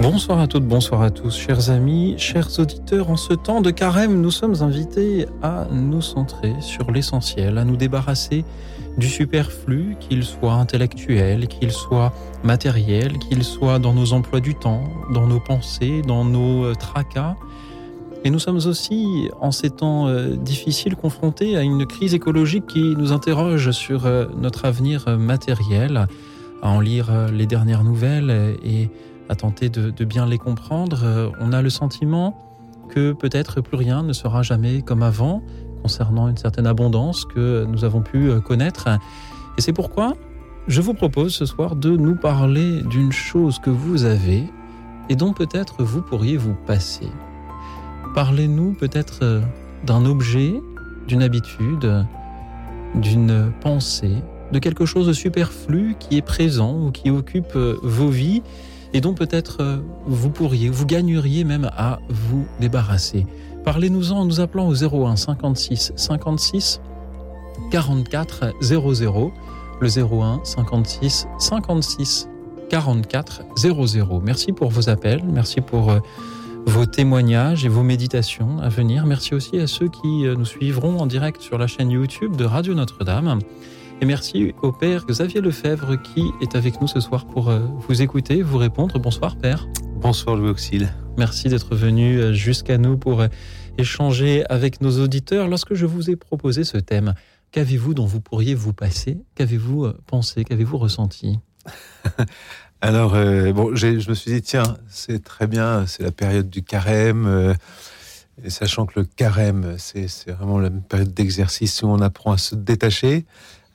Bonsoir à toutes, bonsoir à tous, chers amis, chers auditeurs. En ce temps de carême, nous sommes invités à nous centrer sur l'essentiel, à nous débarrasser du superflu, qu'il soit intellectuel, qu'il soit matériel, qu'il soit dans nos emplois du temps, dans nos pensées, dans nos euh, tracas. Et nous sommes aussi, en ces temps euh, difficiles, confrontés à une crise écologique qui nous interroge sur euh, notre avenir matériel, à en lire les dernières nouvelles et à tenter de, bien les comprendre, euh, on a le sentiment que peut-être plus rien ne sera jamais comme avant concernant une certaine abondance que nous avons pu euh, connaître. Et c'est pourquoi je vous propose ce soir de nous parler d'une chose que vous avez et dont peut-être vous pourriez vous passer. Parlez-nous peut-être euh, d'un objet, d'une habitude, d'une pensée, de quelque chose de superflu qui est présent ou qui occupe vos vies et dont peut-être euh, vous pourriez, vous gagneriez même à vous débarrasser. Parlez-nous-en en nous appelant au 01 56 56 44 00, le 01 56 56 44 00. Merci pour vos appels, merci pour euh, vos témoignages et vos méditations à venir. Merci aussi à ceux qui euh, nous suivront en direct sur la chaîne YouTube de Radio Notre-Dame. Et merci au Père Xavier Lefebvre qui est avec nous ce soir pour euh, vous écouter, vous répondre. Bonsoir Père. Bonsoir Louis Auxil. Merci d'être venu euh, jusqu'à nous pour euh, échanger avec nos auditeurs. Lorsque je vous ai proposé ce thème, qu'avez-vous dont vous pourriez vous passer? Qu'avez-vous pensé? Qu'avez-vous ressenti? Alors, bon, je me suis dit, tiens, c'est très bien, c'est la période du carême. et sachant que le carême, c'est vraiment la période d'exercice où on apprend à se détacher.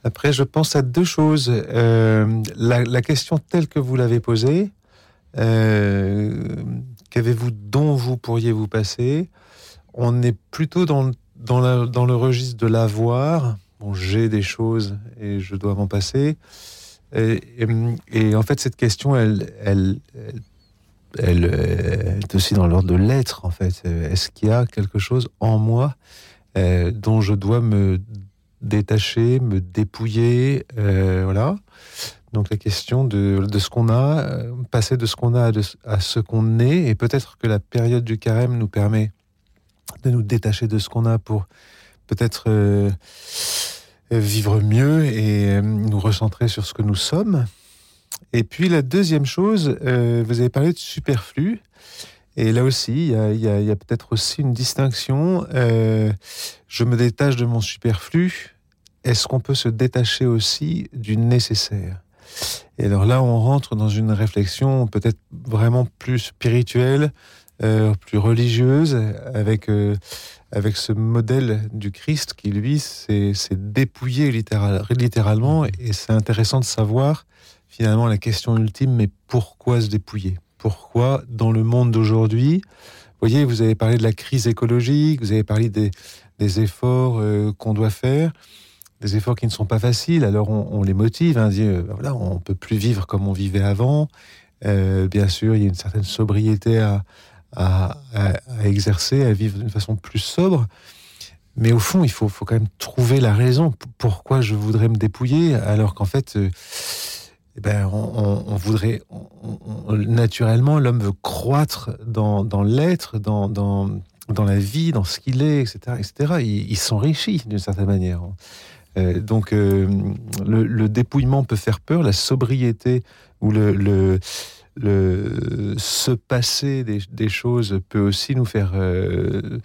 Après, je pense à deux choses. Euh, la, question telle que vous l'avez posée, euh, qu'avez-vous dont vous pourriez vous passer? On est plutôt dans, dans, le registre de l'avoir. Bon, j'ai des choses et je dois m'en passer. Et, en fait, cette question, elle, elle, elle, est aussi dans l'ordre de l'être, en fait. Est-ce qu'il y a quelque chose en moi euh, dont je dois me détacher, me dépouiller, euh, voilà. Donc la question de, ce qu'on a, euh, passer de ce qu'on a à, ce qu'on est, et peut-être que la période du carême nous permet de nous détacher de ce qu'on a pour peut-être euh, vivre mieux et nous recentrer sur ce que nous sommes. Et puis la deuxième chose, vous avez parlé de superflu. Et là aussi, il y a, peut-être aussi une distinction. je me détache de mon superflu, est-ce qu'on peut se détacher aussi du nécessaire? Et alors là, on rentre dans une réflexion peut-être vraiment plus spirituelle, euh, plus religieuse, avec, euh, avec ce modèle du Christ qui, lui, s'est dépouillé littéralement. Et c'est intéressant de savoir, finalement, la question ultime, mais pourquoi se dépouiller? Pourquoi, dans le monde d'aujourd'hui, vous voyez, vous avez parlé de la crise écologique, vous avez parlé des, efforts euh, qu'on doit faire des efforts qui ne sont pas faciles. Alors on, les motive, hein, dit, euh, on peut plus vivre comme on vivait avant. Euh, bien sûr, il y a une certaine sobriété à, exercer, à vivre d'une façon plus sobre. Mais au fond, il faut, faut, quand même trouver la raison pourquoi je voudrais me dépouiller, alors qu'en fait, euh, eh ben, on, voudrait naturellement, l'homme veut croître dans, dans l'être, dans, dans, dans, la vie, dans ce qu'il est, etc., etc. Il s'enrichit d'une certaine manière. Euh, donc euh, le, dépouillement peut faire peur, la sobriété ou le, le, se passer des, choses peut aussi nous faire euh,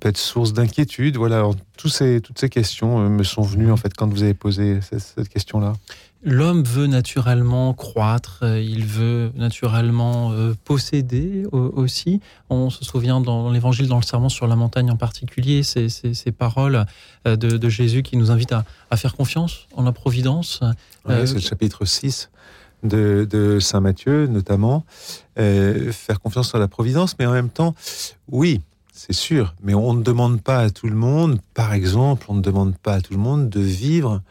peut être source d'inquiétude. Voilà, tous ces, toutes ces questions me sont venues en fait quand vous avez posé cette question-là. L'homme veut naturellement croître, euh, il veut naturellement euh, posséder aussi. On se souvient dans l'évangile, dans le serment sur la montagne en particulier, ces, ces, paroles euh, de, Jésus qui nous invitent à, faire confiance en la providence. c'est le chapitre 6 de, Saint Matthieu notamment. faire confiance en la providence, mais en même temps, oui, c'est sûr. Mais on ne demande pas à tout le monde, par exemple, on ne demande pas à tout le monde de vivre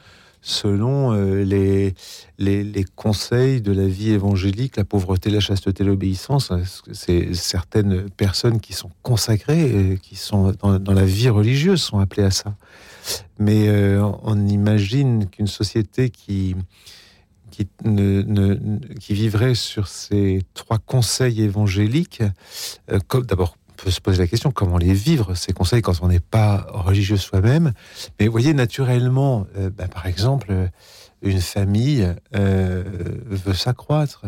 selon euh, les, les, conseils de la vie évangélique, la pauvreté, la chasteté, l'obéissance. C'est certaines personnes qui sont consacrées, qui sont dans, la vie religieuse, sont appelées à ça. Mais euh, on imagine qu'une société qui, qui vivrait sur ces trois conseils évangéliques, euh, d'abord peut se poser la question comment les vivre, ces conseils, quand on n'est pas religieux soi-même. Mais vous voyez, naturellement, euh, bah, par exemple, euh, une famille euh, veut s'accroître.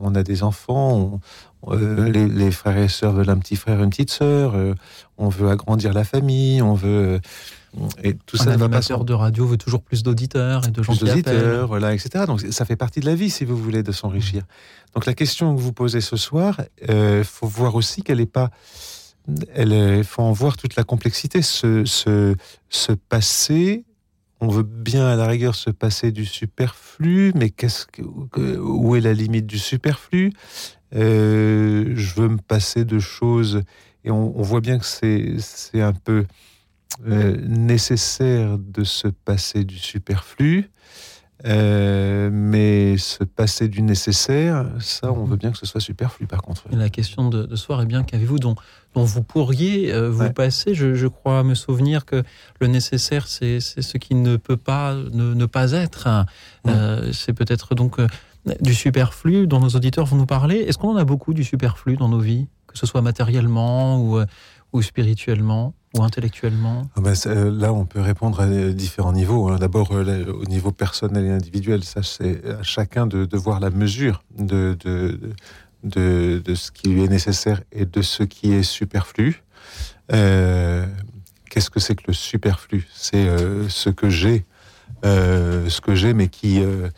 on a des enfants, les, frères et sœurs veulent un petit frère, une petite sœur. on veut agrandir la famille, on veut et tout un ça animateur de radio veut toujours plus d'auditeurs et de gens plus d'auditeurs, voilà, etc. Donc ça fait partie de la vie, si vous voulez, de s'enrichir. Donc la question que vous posez ce soir, il euh, faut voir aussi qu'elle n'est pas. Il faut en voir toute la complexité. Ce, ce, ce passé, on veut bien à la rigueur se passer du superflu, mais qu'est-ce que, où est la limite du superflu? Euh, Je veux me passer de choses, et on, on voit bien que c'est un peu euh, nécessaire de se passer du superflu, euh, mais se passer du nécessaire, ça, on veut bien que ce soit superflu par contre. la question de, ce soir est bien qu'avez-vous dont, dont vous pourriez euh, vous passer? Je, crois me souvenir que le nécessaire, c'est ce qui ne peut pas ne, pas être. c'est peut-être donc du superflu dont nos auditeurs vont nous parler. Est-ce qu'on en a beaucoup du superflu dans nos vies, que ce soit matériellement ou, ou spirituellement? Ou intellectuellement? Ah ben, euh, Là, on peut répondre à différents niveaux. Hein. D'abord, euh, au niveau personnel et individuel, ça c'est à chacun de, voir la mesure de, ce qui lui est nécessaire et de ce qui est superflu. Euh, Qu'est-ce que c'est que le superflu? C'est euh, ce que j'ai, euh, ce que j'ai, mais qui ne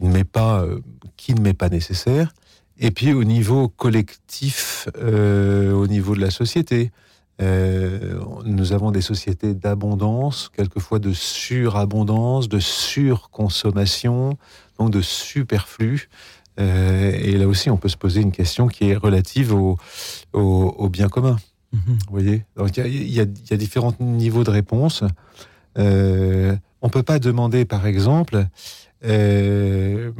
m'est pas nécessaire et puis au niveau collectif, euh, au niveau de la société, euh, nous avons des sociétés d'abondance, quelquefois de surabondance, de surconsommation, donc de superflu. Euh, et là aussi, on peut se poser une question qui est relative au, au, bien commun. Mhm. Vous voyez? Donc il y, y, a différents niveaux de réponse. On peut pas demander, par exemple, euh,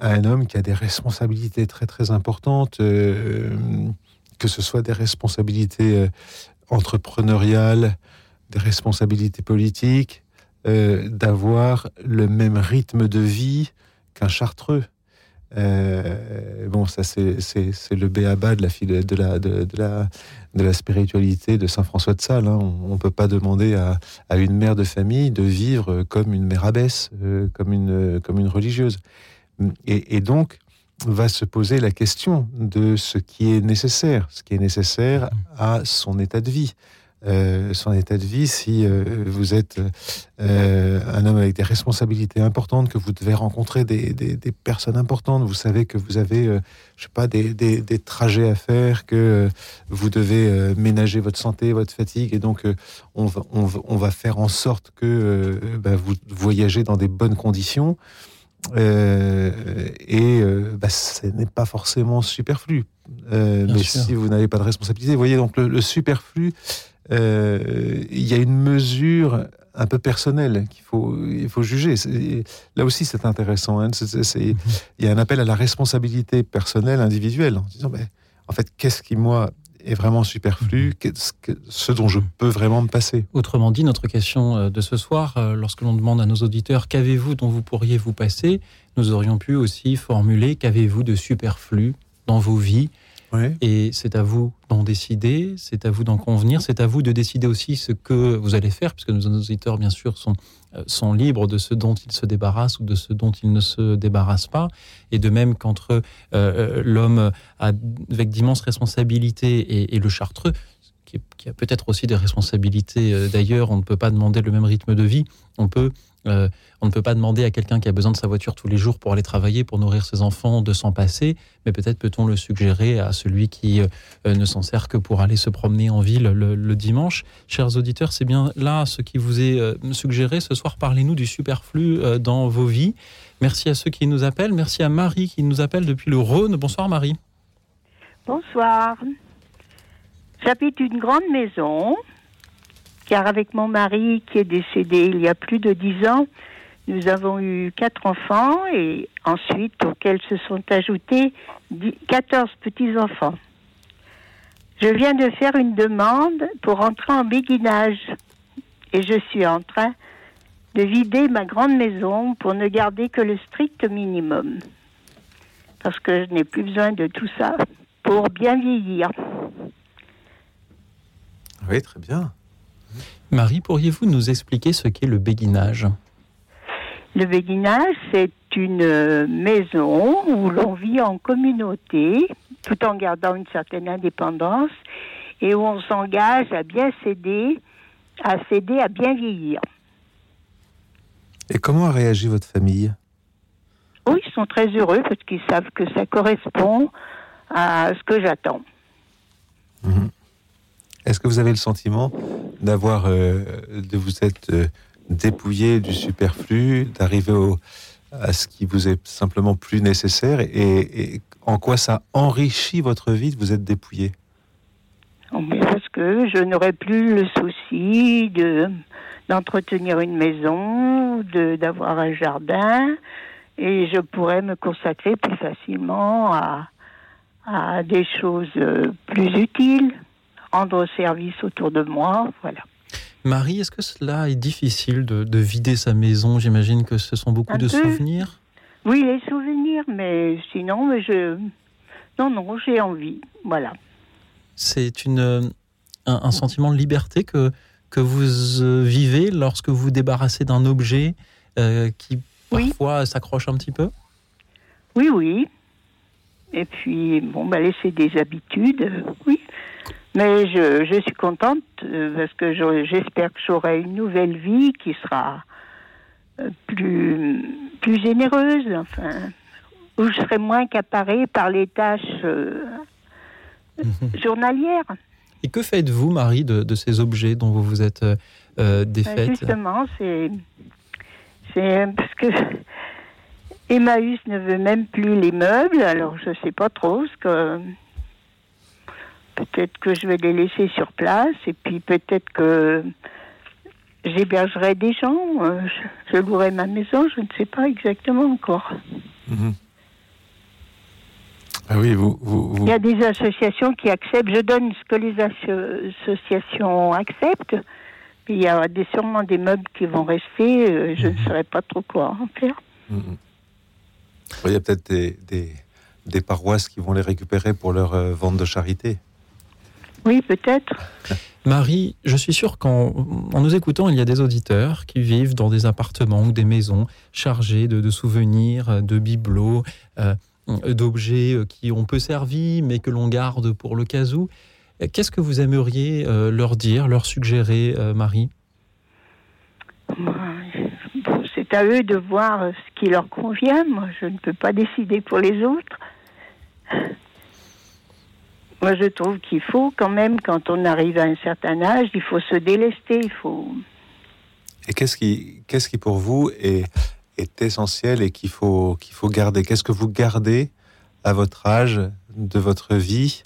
à un homme qui a des responsabilités très très importantes, euh, que ce soit des responsabilités euh, entrepreneuriales, des responsabilités politiques, d'avoir le même rythme de vie qu'un chartreux. Euh, bon, ça c'est le béaba de la, de, la, de, la, de la spiritualité de Saint François de Sales. Hein. On ne peut pas demander à, une mère de famille de vivre comme une mère abbesse, euh, comme, une, comme une religieuse. Et, et, donc, va se poser la question de ce qui est nécessaire, ce qui est nécessaire à son état de vie. Euh, son état de vie, si euh, vous êtes euh, un homme avec des responsabilités importantes, que vous devez rencontrer des, personnes importantes, vous savez que vous avez, je sais pas, des, trajets à faire, que vous devez ménager votre santé, votre fatigue, et donc on va, on, va, faire en sorte que bah, vous voyagez dans des bonnes conditions. et bah, ce n'est pas forcément superflu. mais si vous n'avez pas de responsabilité, vous voyez, donc le superflu, euh, il y a une mesure un peu personnelle qu'il faut, il faut juger. Là aussi, c'est intéressant. Hein. il y a un appel à la responsabilité personnelle, individuelle, en disant, ben, en fait, qu'est-ce qui, moi, est vraiment superflu, mhm. ce dont je peux vraiment me passer? Autrement dit, notre question euh, de ce soir, euh, lorsque l'on demande à nos auditeurs qu'avez-vous dont vous pourriez vous passer, nous aurions pu aussi formuler qu'avez-vous de superflu dans vos vies? Et c'est à vous d'en décider, c'est à vous d'en convenir, c'est à vous de décider aussi ce que vous allez faire, puisque nos auditeurs, bien sûr, sont, euh, sont libres de ce dont ils se débarrassent ou de ce dont ils ne se débarrassent pas. Et de même qu'entre euh, euh, l'homme avec d'immenses responsabilités et, le chartreux, qui, qui a peut-être aussi des responsabilités d'ailleurs, on ne peut pas demander le même rythme de vie, on peut euh, on ne peut pas demander à quelqu'un qui a besoin de sa voiture tous les jours pour aller travailler, pour nourrir ses enfants, de s'en passer, mais peut-être peut-on le suggérer à celui qui euh, ne s'en sert que pour aller se promener en ville le, dimanche. Chers auditeurs, c'est bien là ce qui vous est euh, suggéré. Ce soir, parlez-nous du superflu dans vos vies. Merci à ceux qui nous appellent. Merci à Marie qui nous appelle depuis le Rhône. Bonsoir Marie. Bonsoir. J'habite une grande maison, car avec mon mari qui est décédé il y a plus de dix ans, nous avons eu quatre enfants et ensuite auxquels se sont ajoutés 14 petits-enfants. Je viens de faire une demande pour entrer en béguinage et je suis en train de vider ma grande maison pour ne garder que le strict minimum. Parce que je n'ai plus besoin de tout ça pour bien vieillir. Oui, très bien. Marie, pourriez-vous nous expliquer ce qu'est le béguinage? Le béguinage, c'est une euh, maison où l'on vit en communauté, tout en gardant une certaine indépendance, et où on s'engage à bien céder, à céder, à bien vieillir. Et comment a réagi votre famille? Oui, ils sont très heureux parce qu'ils savent que ça correspond à ce que j'attends. Mhm. Est-ce que vous avez le sentiment d'avoir, euh, de vous être euh, dépouillé du superflu, d'arriver à ce qui vous est simplement plus nécessaire et, en quoi ça enrichit votre vie de vous être dépouillé? Oh, Parce que je n'aurai plus le souci de d'entretenir une maison, de d'avoir un jardin, et je pourrais me consacrer plus facilement à, à des choses euh, plus utiles rendre service autour de moi. Voilà. Marie, est-ce que cela est difficile de, vider sa maison? J'imagine que ce sont beaucoup de souvenirs. Oui, les souvenirs, mais sinon, je. Non, non, j'ai envie. Voilà. C'est une, un, sentiment de liberté que, que vous euh, vivez lorsque vous débarrassez d'un objet euh, qui parfois s'accroche un petit peu? Oui, oui. Et puis, bon, bah, laisser des habitudes, euh, oui. Mais je, je suis contente euh, parce que j'espère que j'aurai une nouvelle vie qui sera euh, plus, plus généreuse, enfin, où je serai moins caparée par les tâches euh, mhm. journalières. Et que faites-vous, Marie, de, de, ces objets dont vous vous êtes euh, défaite? Justement, c'est parce que Emmaüs ne veut même plus les meubles, alors je ne sais pas trop ce que Peut-être que je vais les laisser sur place et puis peut-être que j'hébergerai des gens, euh, je, louerai ma maison, je ne sais pas exactement encore. Mhm. Ah oui, vous, Il y a des associations qui acceptent, je donne ce que les associations acceptent, il y a des, sûrement des meubles qui vont rester, euh, je ne mhm. saurais pas trop quoi en faire. Mhm. Il y a peut-être des, des, paroisses qui vont les récupérer pour leur euh, vente de charité. Oui, peut-être. Marie, je suis sûr qu'en en nous écoutant, il y a des auditeurs qui vivent dans des appartements ou des maisons chargés de, souvenirs, de bibelots, euh, d'objets euh, qui ont peu servi, mais que l'on garde pour le cas où. Qu'est-ce que vous aimeriez euh, leur dire, leur suggérer, Marie? C'est à eux de voir ce qui leur convient. Moi, je ne peux pas décider pour les autres. Moi, je trouve qu'il faut quand même, quand on arrive à un certain âge, il faut se délester, il faut. Et qu'est-ce qui, qu'est-ce qui pour vous est, est essentiel et qu'il faut, qu'il faut garder? Qu'est-ce que vous gardez à votre âge de votre vie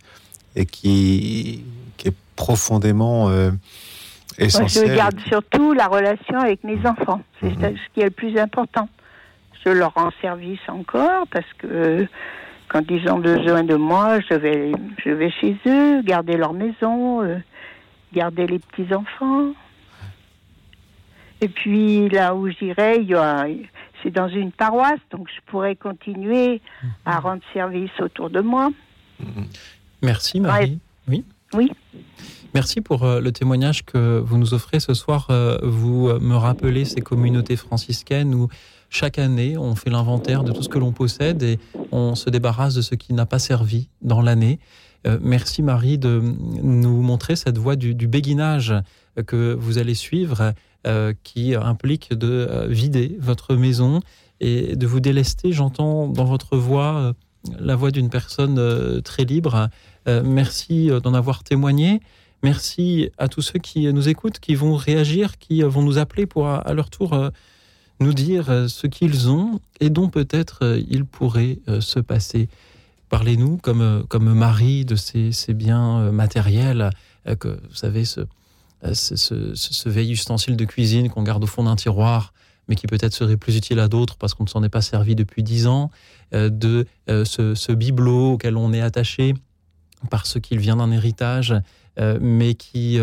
et qui, qui est profondément euh, essentiel Moi, Je garde surtout la relation avec mes enfants. C'est mhm. ce qui est le plus important. Je leur rends service encore parce que quand ils ont besoin de moi, je vais, je vais chez eux, garder leur maison, euh, garder les petits enfants. Et puis là où j'irai, c'est dans une paroisse, donc je pourrais continuer à rendre service autour de moi. Merci Marie. Oui. Oui. Merci pour euh, le témoignage que vous nous offrez ce soir. Euh, vous me rappelez ces communautés franciscaines où chaque année, on fait l'inventaire de tout ce que l'on possède et on se débarrasse de ce qui n'a pas servi dans l'année. Euh, merci Marie de nous montrer cette voie du, béguinage que vous allez suivre, euh, qui implique de euh, vider votre maison et de vous délester. J'entends dans votre voix la voix d'une personne très libre. merci d'en avoir témoigné. Merci à tous ceux qui nous écoutent, qui vont réagir, qui vont nous appeler pour à leur tour nous dire euh, ce qu'ils ont et dont peut-être euh, il pourrait euh, se passer. Parlez-nous comme, comme Marie de ces, biens matériels que vous savez, ce, ce, ce, ce vieil ustensile de cuisine qu'on garde au fond d'un tiroir, mais qui peut-être serait plus utile à d'autres parce qu'on ne s'en est pas servi depuis dix ans, de ce, ce bibelot auquel on est attaché parce qu'il vient d'un héritage, mais qui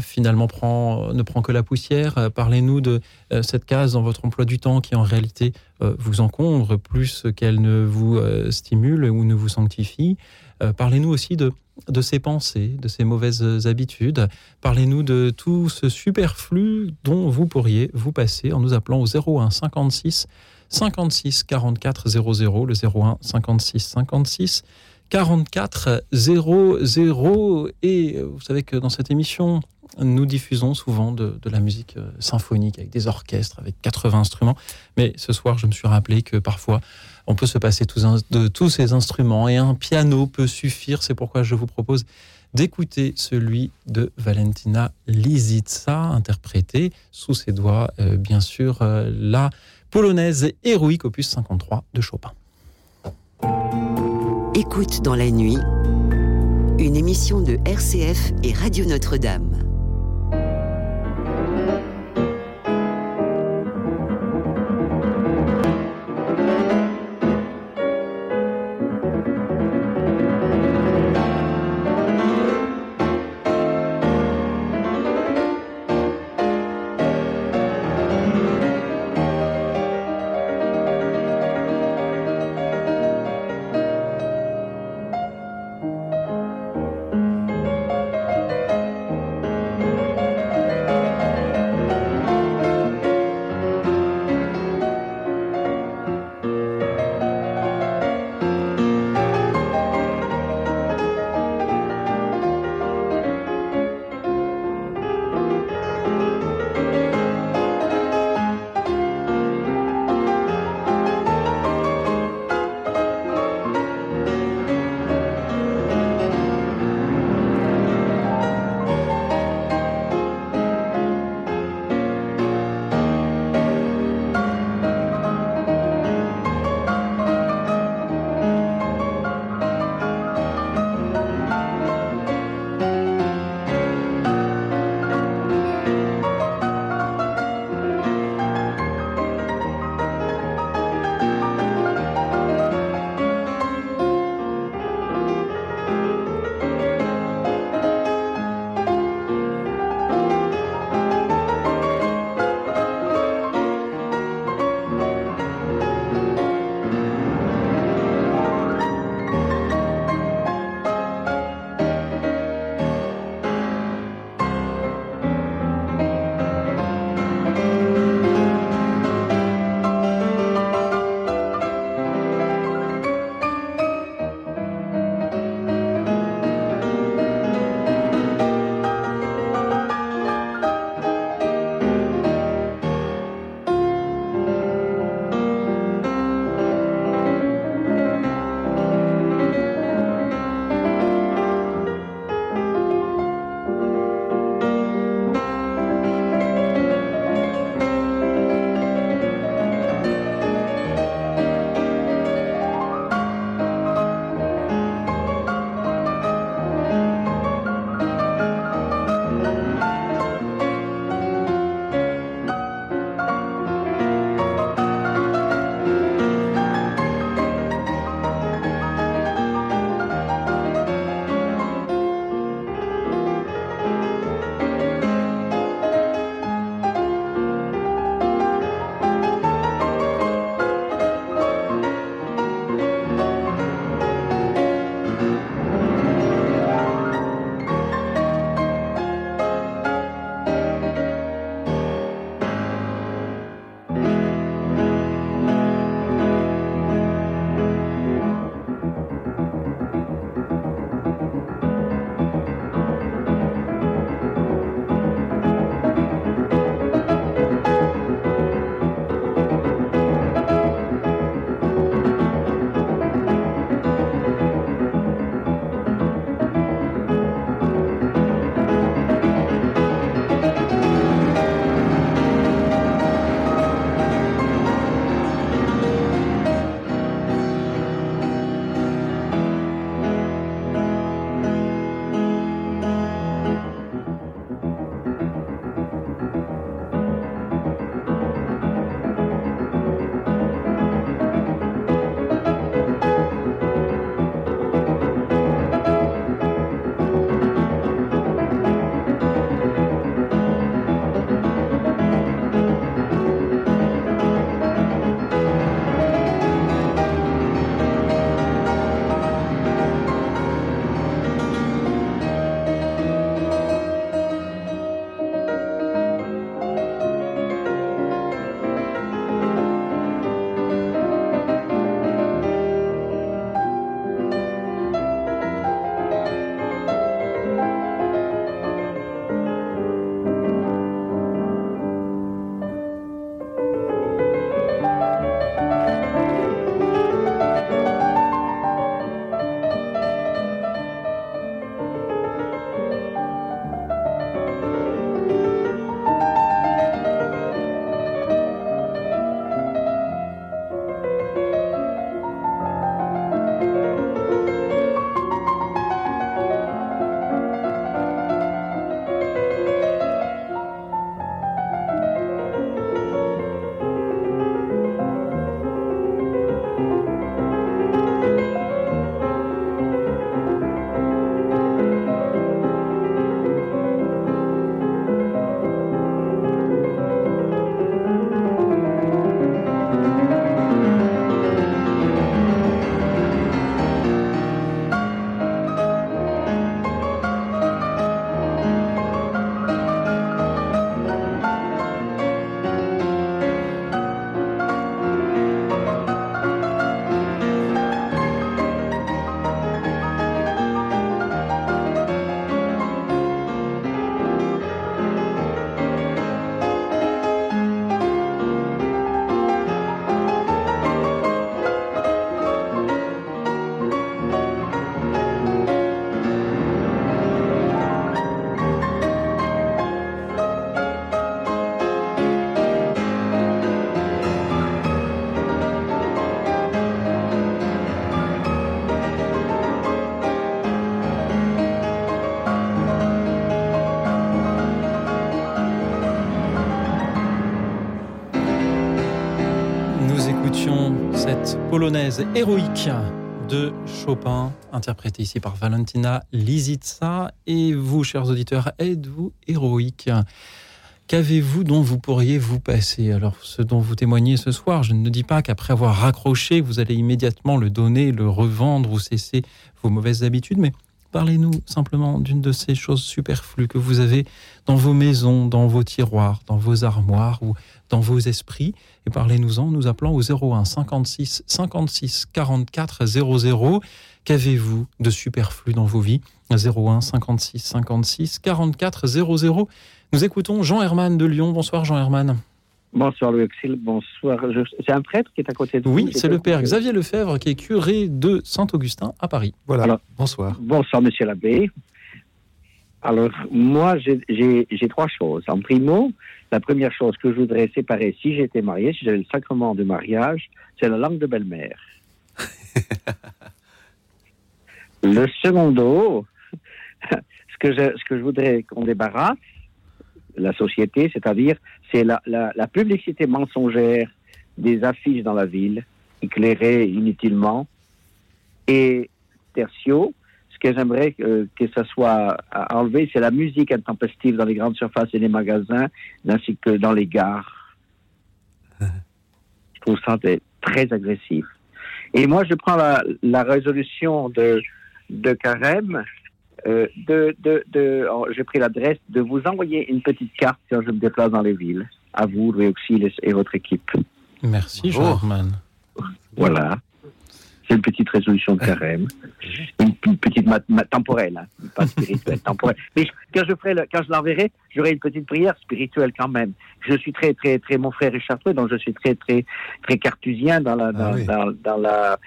finalement prend, ne prend que la poussière. Parlez-nous de cette case dans votre emploi du temps qui en réalité vous encombre plus qu'elle ne vous stimule ou ne vous sanctifie. Parlez-nous aussi de, de ces pensées, de ces mauvaises habitudes. Parlez-nous de tout ce superflu dont vous pourriez vous passer en nous appelant au 01 56 56 44 00, le 01 56 56 44 00. Et vous savez que dans cette émission, nous diffusons souvent de, la musique symphonique avec des orchestres, avec 80 instruments. Mais ce soir, je me suis rappelé que parfois, on peut se passer de tous ces instruments et un piano peut suffire. C'est pourquoi je vous propose d'écouter celui de Valentina Lisitsa, interprété sous ses doigts, euh, bien sûr, euh, la polonaise héroïque opus 53 de Chopin. Écoute dans la nuit, une émission de RCF et Radio Notre-Dame. Polonaise héroïque de Chopin, interprétée ici par Valentina Lisitsa. Et vous, chers auditeurs, êtes-vous héroïque? Qu'avez-vous dont vous pourriez vous passer? Alors, ce dont vous témoignez ce soir, je ne dis pas qu'après avoir raccroché, vous allez immédiatement le donner, le revendre ou cesser vos mauvaises habitudes, mais parlez-nous simplement d'une de ces choses superflues que vous avez dans vos maisons, dans vos tiroirs, dans vos armoires ou dans vos esprits. Et parlez-nous-en, nous appelant au 01 56 56 44 00. Qu'avez-vous de superflu dans vos vies? 01 56 56 44 00. Nous écoutons Jean Herman de Lyon. Bonsoir Jean Herman. Bonsoir Louis Auxil, bonsoir. C'est un prêtre qui est à côté de vous Oui, c'est le père Xavier Lefebvre qui est curé de Saint-Augustin à Paris. Voilà, Alors, bonsoir. Bonsoir Monsieur l'abbé. Alors, moi, j'ai trois choses. En primo, la première chose que je voudrais séparer, si j'étais marié, si j'avais le sacrement de mariage, c'est la langue de belle-mère. le secondo, ce que je, ce que je voudrais qu'on débarrasse, la société, c'est-à-dire, c'est la, la, la publicité mensongère des affiches dans la ville, éclairées inutilement. Et tertio, ce que j'aimerais que, que ça soit enlevé, c'est la musique intempestive dans les grandes surfaces et les magasins, ainsi que dans les gares. Je trouve ça très agressif. Et moi, je prends la, la résolution de, de Carême. Euh, de, de, de oh, j'ai pris l'adresse de vous envoyer une petite carte quand je me déplace dans les villes. À vous, Louis Auxil et votre équipe. Merci, Jean Herman. Voilà. C'est une petite résolution de carême. Une, une petite ma, ma, temporelle, hein, pas spirituelle, temporelle. Mais je, quand je ferai le, quand je l'enverrai, j'aurai une petite prière spirituelle quand même. Je suis très, très, très, mon frère est chartreux, donc je suis très, très, très cartusien dans la, dans, Ah oui. dans, dans la,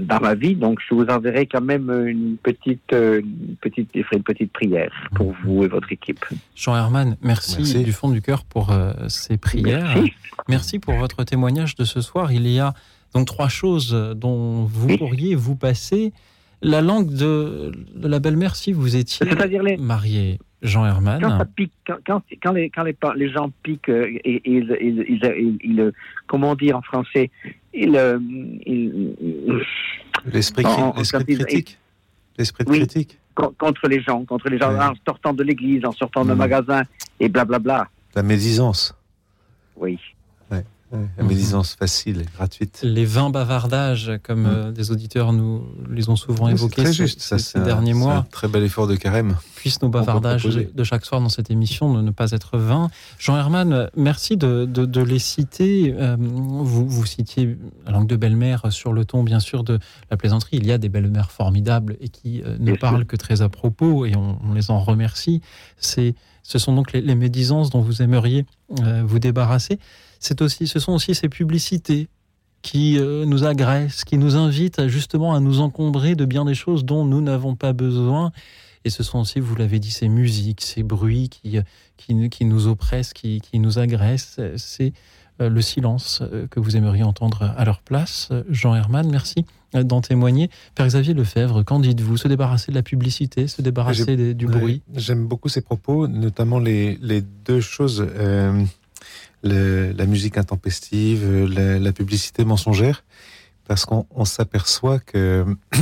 dans ma vie. Donc je vous enverrai quand même une petite, euh, une petite, je ferai une petite prière pour vous et votre équipe. Jean Herman, merci, Merci. du fond du cœur pour euh, ces prières. Merci. Merci pour votre témoignage de ce soir. Il y a donc trois choses dont vous Oui. pourriez vous passer. La langue de, de la belle-mère, si vous étiez les, marié, Jean quand ça Herman. pique, quand, quand, quand les, quand les, les gens piquent, euh, ils, ils, ils, ils- ils, comment dire en français, euh, ils- ils- L'esprit de critique. L'esprit de Oui. critique. con- contre les gens, contre les gens, Ouais. en sortant de l'église, en sortant d'un Mhm. magasin, et blablabla. La médisance. Oui. Ouais, La médisance facile et gratuite. Les vins bavardages, comme Mm. euh, des auditeurs nous les ont souvent évoqués très ces, juste. Ça, ces- c'est ces un- derniers c'est mois. Un très bel effort de carême. puissent nos bavardages de chaque soir dans cette émission ne, ne pas être vains. Jean Herman, merci de, de- de les citer. Euh, vous, vous citiez la langue de belle-mère sur le ton, bien sûr, de la plaisanterie. Il y a des belles-mères formidables et qui euh, ne Bien parlent sûr. que très à propos et on, on les en remercie. Ce sont donc les, les médisances dont vous aimeriez euh, vous débarrasser. C'est aussi, ce sont aussi ces publicités qui euh, nous agressent, qui nous invitent à, justement à nous encombrer de bien des choses dont nous n'avons pas besoin. Et ce sont aussi, vous l'avez dit, ces musiques, ces bruits qui, qui, nous- qui nous oppressent, qui, qui nous agressent. C'est euh, le silence euh, que vous aimeriez entendre à leur place. Euh, Jean Herman, merci euh, d'en témoigner. Père Xavier Lefebvre, qu'en dites-vous? Se débarrasser de la publicité, se débarrasser des- du bruit? J'aime beaucoup ces propos, notamment les, les deux choses, euh, la musique intempestive, la, publicité mensongère, parce qu'on on s'aperçoit que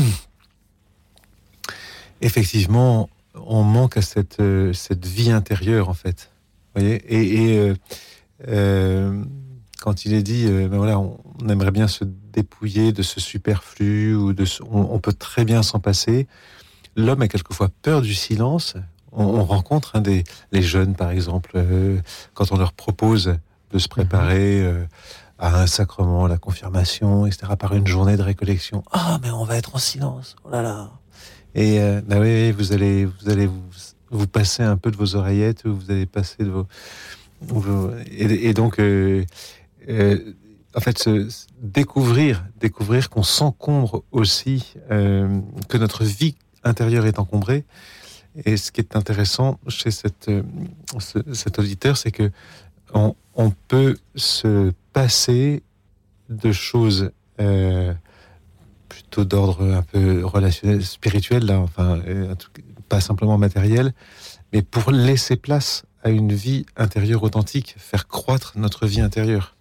effectivement, on manque à cette, euh, cette vie intérieure en fait. Voyez et, euh, euh, quand il est dit, ben voilà, on, aimerait bien se dépouiller de ce superflu ou de, ce- on peut très bien s'en passer. L'homme a quelquefois peur du silence. On, on rencontre hein, des, les jeunes, par exemple, euh, quand on leur propose de se préparer euh, à un sacrement, la confirmation, etc., par une journée de récollection. Ah, mais on va être en silence. Oh là là. Et euh, bah oui, vous allez, vous allez vous, vous passer un peu de vos oreillettes, ou vous allez passer de vos, vos- et, et donc, en fait, se, découvrir, découvrir qu'on s'encombre aussi, que notre vie intérieure est encombrée. Et ce qui est intéressant chez cette, euh, ce- cet auditeur, c'est que on, on peut se passer de choses euh, plutôt d'ordre un peu relationnel, spirituel, là, enfin, euh, pas simplement matériel, mais pour laisser place à une vie intérieure authentique, faire croître notre vie intérieure.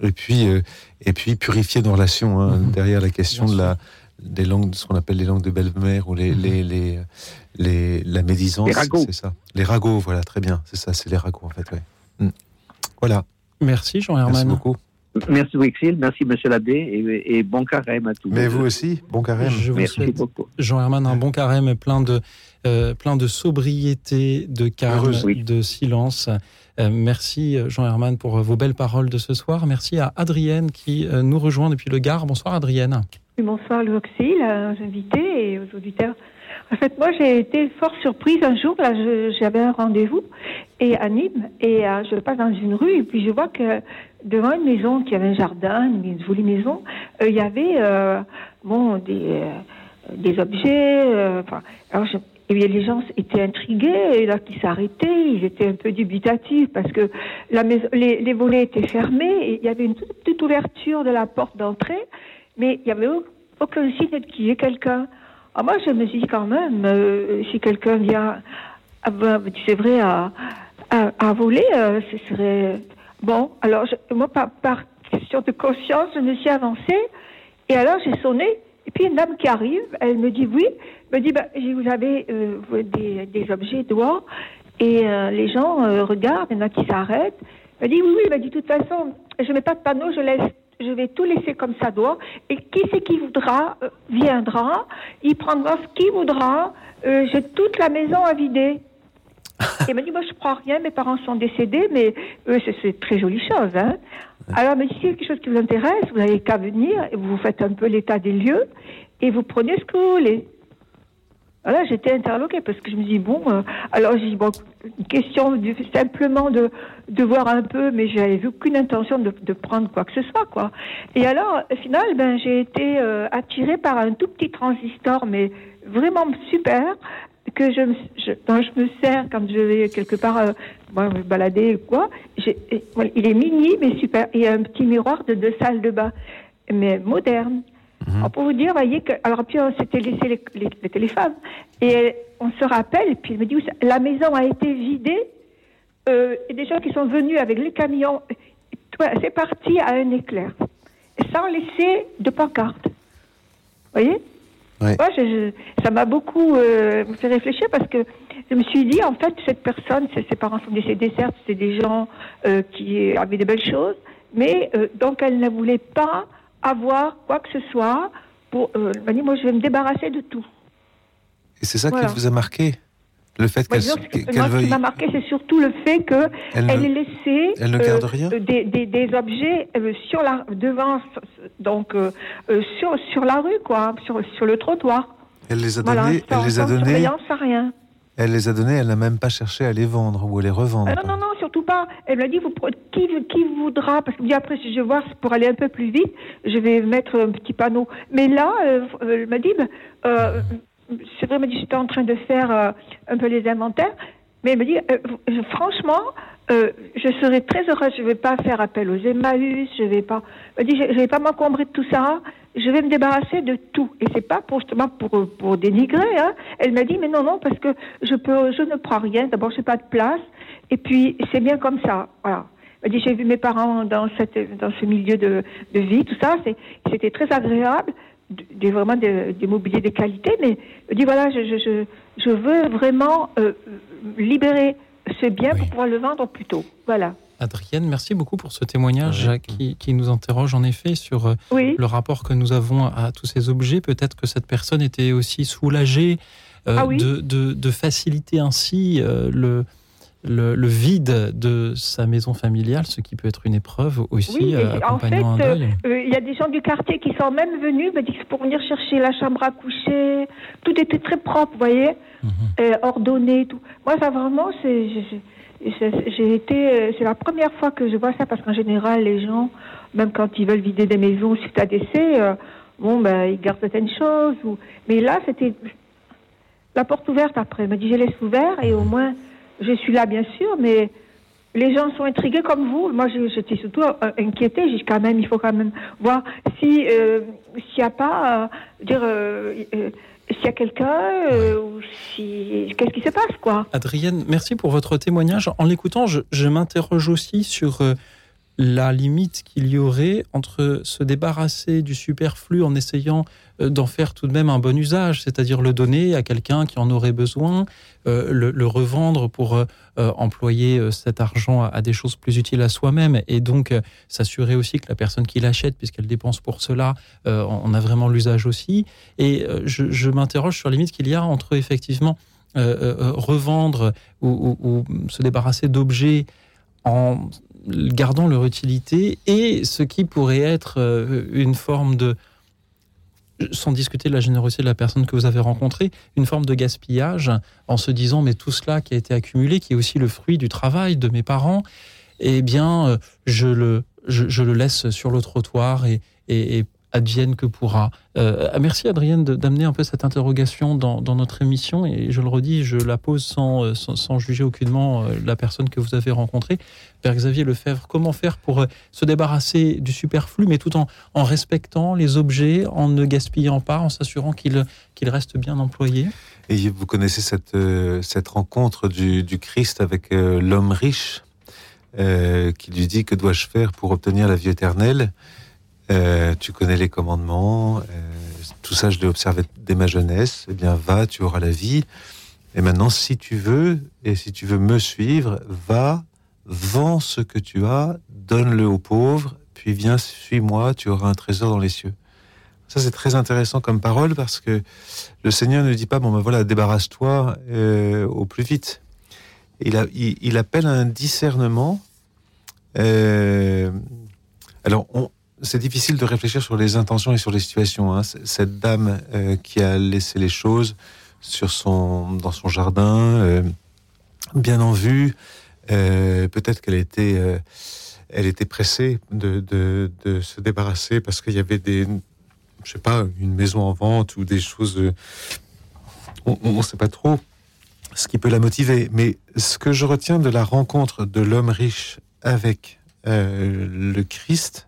Et puis, euh, et puis purifier nos relations hein, Mhm. derrière la question Bien de la des langues, ce qu'on appelle les langues de belle-mère ou les, Mhm. les, les, les- la médisance. Les ragots. C'est ça. Les ragots, voilà, très bien. C'est ça, c'est les ragots en fait. ouais. Mm. Voilà. Merci Jean Merci beaucoup. Merci Wixil, merci Monsieur Labbé et, et bon carême à tous. Mais vous aussi, bon carême. Je vous Merci souhaite beaucoup. Jean Herman, un bon carême plein de, euh, plein de sobriété, de calme, Heureuse, oui. de silence. Euh, merci Jean Herman pour euh, vos belles paroles de ce soir. Merci à Adrienne qui euh, nous rejoint depuis le Gard. Bonsoir Adrienne. Bonsoir Louis aux invités et aux auditeurs. En fait, moi, j'ai été fort surprise un jour. Là, j'avais un rendez-vous et à Nîmes et euh, je passe dans une rue et puis je vois que devant une maison qui avait un jardin, une jolie maison, euh, il y avait euh, bon des des objets. enfin, alors je- et bien, les gens étaient intrigués et là, qui s'arrêtaient, ils étaient un peu dubitatifs parce que la maison, les, les volets étaient fermés et il y avait une toute petite ouverture de la porte d'entrée mais il n'y avait au- aucun signe qu'il y ait quelqu'un. Alors moi, je me suis dit quand même, euh, si quelqu'un vient, ah ben, c'est vrai, à, à, à voler, euh, ce serait bon. Alors je- moi, par, par question de conscience, je me suis avancée et alors j'ai sonné. Et puis une dame qui arrive, elle me dit oui, me dit bah, vous avez euh, des, des objets dehors et euh, les gens euh, regardent, il y en a qui s'arrêtent. Elle dit oui, oui, dit de toute façon, je mets pas de panneau, je laisse, je vais tout laisser comme ça dehors. Et qui c'est qui voudra euh, viendra, il prendra ce qu'il voudra. Euh, J'ai toute la maison à vider. Elle m'a dit moi je prends rien, mes parents sont décédés, mais eux c'est- très jolie chose. Hein. Alors, mais si c'est quelque chose qui vous intéresse, vous n'avez qu'à venir et vous faites un peu l'état des lieux et vous prenez ce que vous voulez. Voilà, j'étais interloquée parce que je me dis bon, euh, alors j'ai dit bon, une question de- simplement de, de voir un peu, mais j'avais aucune intention de, de prendre quoi que ce soit quoi. Et alors, au final, ben j'ai été euh, attirée par un tout petit transistor, mais vraiment super que je, me- je dont je me sers quand je vais quelque part euh, moi, me balader ou quoi. Et il est mini mais super. Il y a un petit miroir de deux salles de bain, mais moderne. Alors, pour vous dire, voyez que, alors puis on s'était laissé les, les- les téléphones et euh, on se rappelle, puis il me dit, la maison a été vidée, euh, et des gens qui sont venus avec les camions, tout, c'est parti à un éclair, sans laisser de pancarte. Vous voyez. Moi, je- je- ça m'a beaucoup euh, fait réfléchir parce que je me suis dit, en fait, cette personne, ses, ses parents sont décédés, certes, c'est des gens euh, qui avaient de belles choses, mais euh, donc elle ne voulait pas avoir quoi que ce soit. Pour, euh, elle m'a dit, moi, je vais me débarrasser de tout. Et c'est ça Voilà. qui vous a marqué Le fait qu'elle qu'elle moi, ce qui m'a marqué, c'est surtout le fait que Elle elle ne- ait laissé elle ne euh, rien euh, des, des, des objets euh, sur la devant donc euh, sur sur la rue quoi sur sur le trottoir Elle les a voilà donnés, elle sans, les a donnés, rien elle les a donnés, elle n'a même pas cherché à les vendre ou à les revendre. Ah non non non surtout pas. Elle m'a dit vous qui qui voudra? Parce que après je vois pour aller un peu plus vite je vais mettre un petit panneau. Mais là euh, elle m'a dit euh, c'est vrai elle m'a dit j'étais en train de faire euh, un peu les inventaires. Mais elle me dit euh, franchement euh, je serais très heureuse je vais pas faire appel aux Emmaüs je vais pas m'a je, je vais pas m'encombrer de tout ça. Je vais me débarrasser de tout. Et c'est pas pour justement pour dénigrer hein. elle m'a dit mais non non parce que je je ne prends rien. D'abord j'ai pas de place. Et puis c'est bien comme ça. Voilà. Elle m'a dit j'ai vu mes parents dans ce milieu de, vie tout ça. C'était très agréable. Vraiment des, des mobiliers de qualité. Mais elle dit voilà je je je, je veux vraiment euh, libérer ce bien Oui. pour pouvoir le vendre plus tôt voilà Adrienne, merci beaucoup pour ce témoignage qui, qui nous interroge en effet sur euh, oui le rapport que nous avons à tous ces objets. Peut-être que cette personne était aussi soulagée euh, Ah oui. de, de, de faciliter ainsi euh, le, le, le vide de sa maison familiale, ce qui peut être une épreuve aussi Oui, euh, en fait, euh, euh, il y a des gens du quartier qui sont même venus, me disent que pour venir chercher la chambre à coucher. Tout était très propre, vous voyez, Mhm. euh, ordonné, tout. Moi, ça vraiment, c'est, j'ai- été, la première fois que je vois ça parce qu'en général, les gens, même quand ils veulent vider des maisons suite à décès, euh, bon, ben, ils gardent certaines choses. Ou... Mais là, c'était la porte ouverte après. Elle m'a dit, je laisse ouvert et au moins, je suis là, bien sûr, mais les gens sont intrigués comme vous. Moi, je- j'étais surtout euh, inquiétée. Quand même, il faut quand même voir si euh, s'il n'y a pas, euh, dire, euh, s'il y a quelqu'un ou si qu'est-ce qui se passe, quoi. Adrienne, merci pour votre témoignage. En l'écoutant, je, je m'interroge aussi sur la limite qu'il y aurait entre se débarrasser du superflu en essayant euh, d'en faire tout de même un bon usage, c'est-à-dire le donner à quelqu'un qui en aurait besoin, euh, le, revendre pour euh, employer cet argent à, des choses plus utiles à soi-même, et donc s'assurer aussi que la personne qui l'achète, puisqu'elle dépense pour cela, en a vraiment l'usage aussi. Et je, m'interroge sur la limite qu'il y a entre effectivement revendre ou, ou se débarrasser d'objets en gardant leur utilité et ce qui pourrait être euh, une forme de, sans discuter de la générosité de la personne que vous avez rencontrée, une forme de gaspillage en se disant mais tout cela qui a été accumulé, qui est aussi le fruit du travail de mes parents, eh bien euh, je le, je, le laisse sur le trottoir et, et, advienne que pourra. Euh, merci Adrienne d'amener un peu cette interrogation dans, notre émission et je le redis, je la pose sans, euh, sans, juger aucunement euh, la personne que vous avez rencontrée. Père Xavier Lefebvre, comment faire pour se débarrasser du superflu mais tout en, en respectant les objets, en ne gaspillant pas, en s'assurant qu'ils qu'il restent bien employés Et vous connaissez cette, cette rencontre du, du Christ avec l'homme riche qui lui dit que dois-je faire pour obtenir la vie éternelle? Euh, tu connais les commandements, euh, tout ça je l'ai observé dès ma jeunesse, eh bien va, tu auras la vie. Et maintenant, si tu veux, et si tu veux me suivre, va, vends ce que tu as, donne-le aux pauvres, puis viens, suis-moi, tu auras un trésor dans les cieux. Ça, c'est très intéressant comme parole parce que le Seigneur ne dit pas, bon ben voilà, débarrasse-toi euh, au plus vite. Il, appelle un discernement. alors, on, c'est difficile de réfléchir sur les intentions et sur les situations. Hein. Cette dame euh, qui a laissé les choses sur son, dans son jardin, euh, bien en vue, euh, peut-être qu'elle était, elle était pressée de, de, se débarrasser parce qu'il y avait des, je sais pas, une maison en vente ou des choses. on ne sait pas trop ce qui peut la motiver. Mais ce que je retiens de la rencontre de l'homme riche avec le Christ,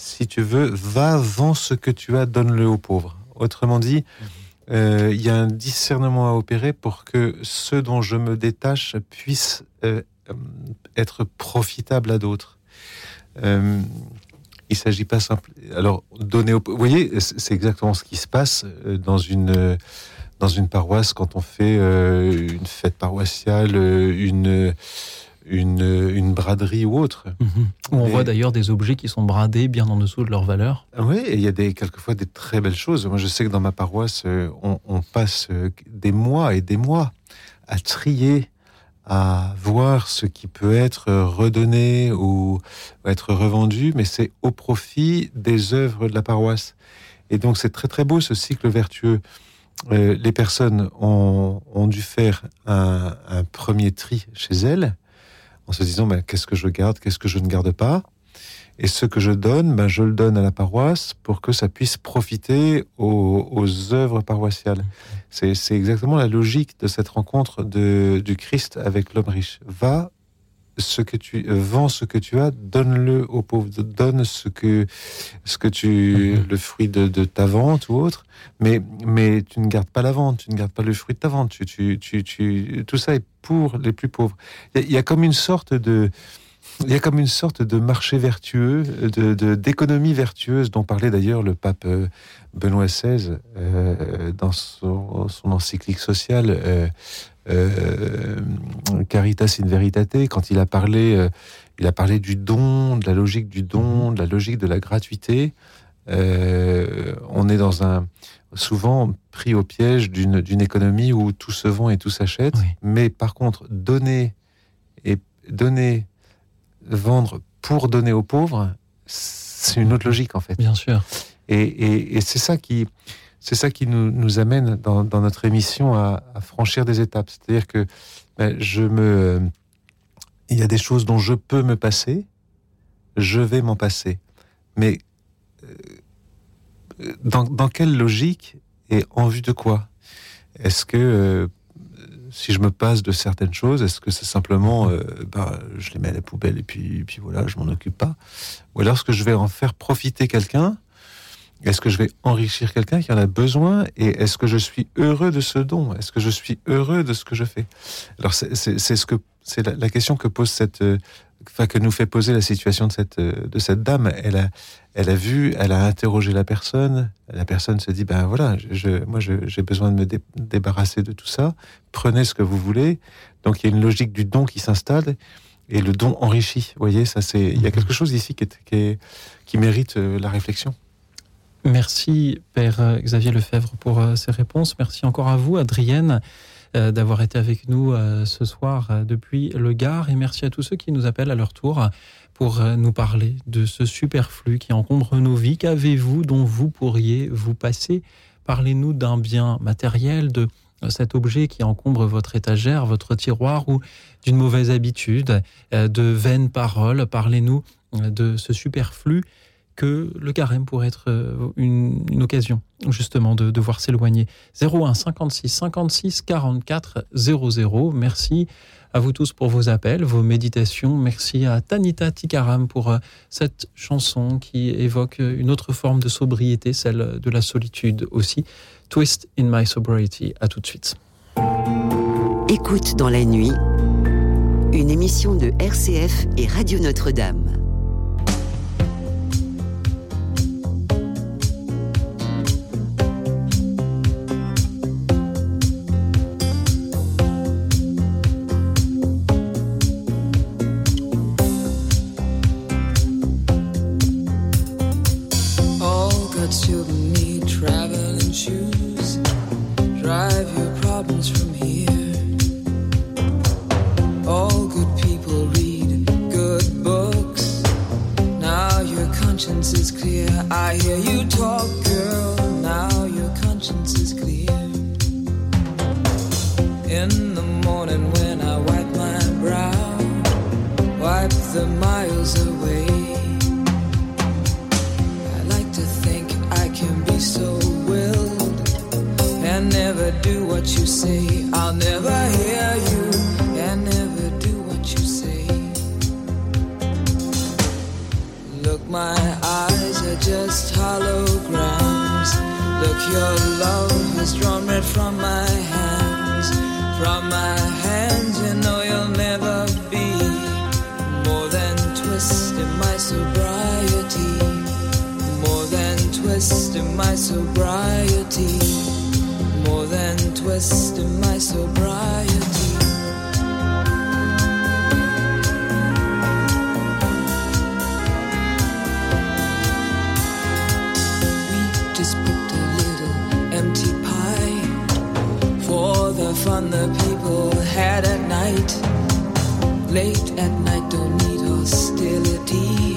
si tu veux, va, vends ce que tu as, donne-le aux pauvres. Autrement dit, euh, il y a un discernement à opérer pour que ce dont je me détache puisse euh, être profitable à d'autres. Euh, il s'agit pas simple. Alors donner aux, vous voyez, c'est exactement ce qui se passe dans une dans une paroisse quand on fait une fête paroissiale, une une, braderie ou autre. Mhm. On voit d'ailleurs des objets qui sont bradés bien en dessous de leur valeur. Oui, et il y a des, quelquefois des très belles choses. Moi, je sais que dans ma paroisse, euh, on, passe euh, des mois et des mois à trier, à voir ce qui peut être redonné ou être revendu, mais c'est au profit des œuvres de la paroisse. Et donc, c'est très très beau ce cycle vertueux. Euh, les personnes ont, dû faire un, un, premier tri chez elles, en se disant ben, qu'est-ce que je garde, qu'est-ce que je ne garde pas? Et ce que je donne, ben, je le donne à la paroisse pour que ça puisse profiter aux, œuvres paroissiales. C'est exactement la logique de cette rencontre de, du Christ avec l'homme riche. Va ce que tu euh, vends ce que tu as, donne-le aux pauvres, donne ce que ce que tu mhm. le fruit de, ta vente ou autre, mais mais tu ne gardes pas la vente, tu ne gardes pas le fruit de ta vente, tu tu tu, tu tout ça est pour les plus pauvres. Il y, a comme une sorte de il y a comme une sorte de marché vertueux, de d'économie vertueuse dont parlait d'ailleurs le pape euh, Benoît XVI euh, dans son, son, encyclique sociale. Euh, Caritas in Veritate, quand il a parlé, euh, il a parlé du don, de la logique du don, de la logique de la gratuité. Euh, on est dans un souvent pris au piège d'une économie où tout se vend et tout s'achète. Mais par contre, donner et donner, vendre pour donner aux pauvres, c'est une autre logique en fait. Bien sûr. Et, et c'est ça qui, c'est ça qui nous, amène dans, notre émission à, franchir des étapes. C'est-à-dire que ben, je me, il y a des choses dont je peux me passer, je vais m'en passer. Mais euh, dans, dans, quelle logique et en vue de quoi? Est-ce que euh, si je me passe de certaines choses, est-ce que c'est simplement, euh, ben, je les mets à la poubelle et puis, puis voilà, je m'en occupe pas? Ou alors est-ce que je vais en faire profiter quelqu'un est-ce que je vais enrichir quelqu'un qui en a besoin Et est-ce que je suis heureux de ce don? Est-ce que je suis heureux de ce que je fais? Alors c'est ce que c'est la, question que pose cette enfin, que nous fait poser la situation de cette, de cette dame. Elle a, elle a vu, elle a interrogé la personne. La personne se dit, ben voilà, je, moi j'ai besoin de me débarrasser de tout ça. Prenez ce que vous voulez. Donc il y a une logique du don qui s'installe et le don enrichit. Vous voyez, ça c'est, il y a quelque chose ici qui, qui, qui mérite euh, la réflexion. Merci Père euh, Xavier Lefebvre pour euh, ces réponses. Merci encore à vous, Adrienne. Euh, d'avoir été avec nous ce soir depuis le Gard. Et merci à tous ceux qui nous appellent à leur tour pour nous parler de ce superflu qui encombre nos vies. Qu'avez-vous dont vous pourriez vous passer? Parlez-nous d'un bien matériel, de cet objet qui encombre votre étagère, votre tiroir ou d'une mauvaise habitude, de vaines paroles. Parlez-nous de ce superflu que le carême pourrait être euh, une, occasion justement de, de voir s'éloigner. 01 56 56 44 00. Merci à vous tous pour vos appels, vos méditations. Merci à Tanita Tikaram pour euh, cette chanson qui évoque une autre forme de sobriété, celle de la solitude aussi. Twist in My Sobriety. À tout de suite. Écoute dans la nuit, une émission de RCF et Radio Notre-Dame. do what you say. I'll never hear you and never do what you say. Look, my eyes are just holograms. Look, your love has drawn red from my hands. From my hands, you know you'll never be more than twisting my sobriety. More than twisting my sobriety twist in my sobriety. We just booked a little empty pie for the fun the people had at night. Late at night, don't need hostility.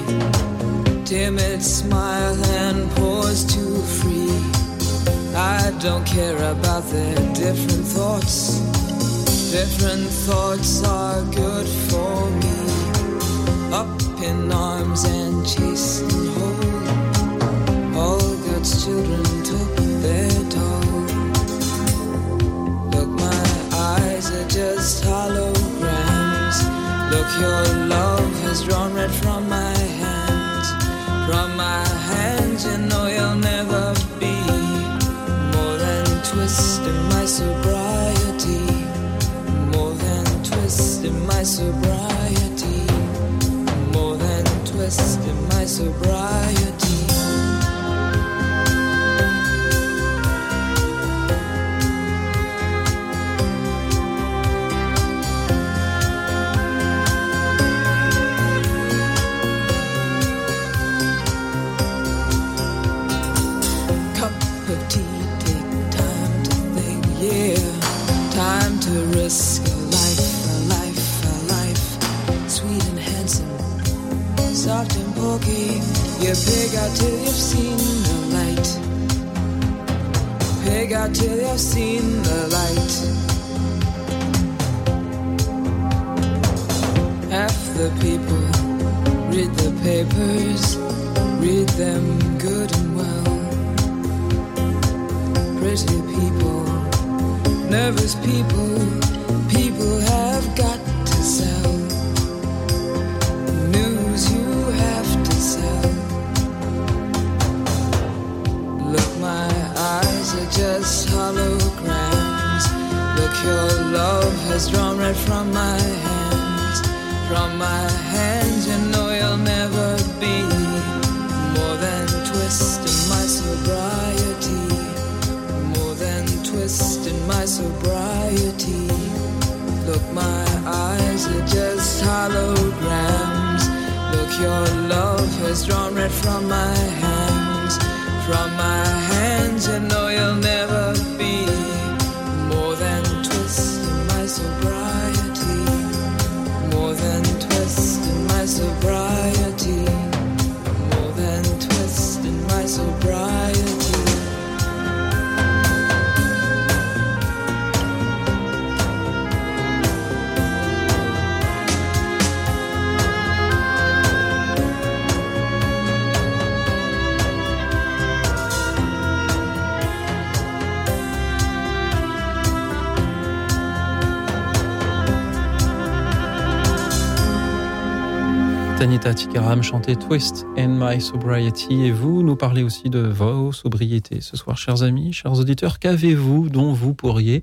Timid smile and pause to free. I don't care about their different thoughts. Different thoughts are good for me. Up in arms and chasing home. All God's children took their toll. Look, my eyes are just holograms. Look, your love has drawn red from my hands. from my in my sobriety, more than a twist in my sobriety. You pig out till you've seen the light. Pig out till you've seen the light. Half the people read the papers, read them good and well. Pretty people, nervous people holograms. Look, your love has drawn right from my hands. From my hands, you know you'll never be more than twist in my sobriety. More than twist in my sobriety. Look, my eyes are just holograms. Look, your love has drawn red right from my hands, from my hands. Know you'll never be Tanita Tikaram chantait Twist and My Sobriety et vous nous parlez aussi de vos sobriétés ce soir, chers amis, chers auditeurs. Qu'avez-vous dont vous pourriez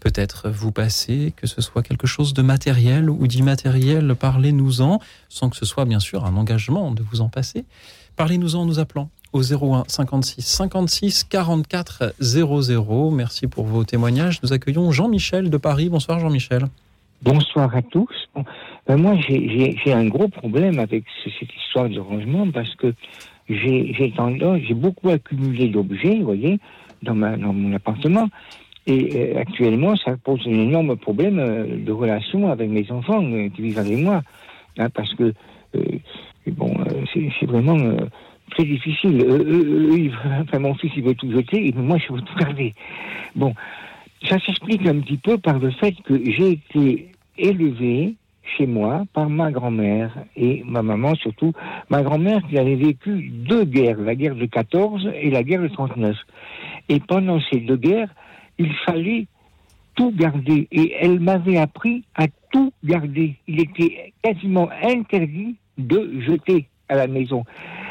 peut-être vous passer, que ce soit quelque chose de matériel ou d'immatériel? Parlez-nous-en, sans que ce soit bien sûr un engagement de vous en passer. Parlez-nous-en en nous appelant au 01 56 56 44 00. Merci pour vos témoignages. Nous accueillons Jean-Michel de Paris. Bonsoir Jean-Michel. Bonsoir à tous. Ben moi, j'ai- un gros problème avec ce- cette histoire de rangement parce que j'ai tendance, j'ai beaucoup accumulé d'objets, vous voyez, dans, ma, dans mon appartement. Et euh, actuellement, ça pose un énorme problème euh, de relation avec mes enfants euh, qui vivent avec moi. Hein, parce que, euh, bon, c'est vraiment très difficile. Enfin, mon fils, il veut tout jeter, et moi, je veux tout garder. Bon, ça s'explique un petit peu par le fait que j'ai été élevé chez moi par ma grand-mère et ma maman surtout. Ma grand-mère qui avait vécu deux guerres, la guerre de 14 et la guerre de 39. Et pendant ces deux guerres, il fallait tout garder. Et elle m'avait appris à tout garder. Il était quasiment interdit de jeter à la maison.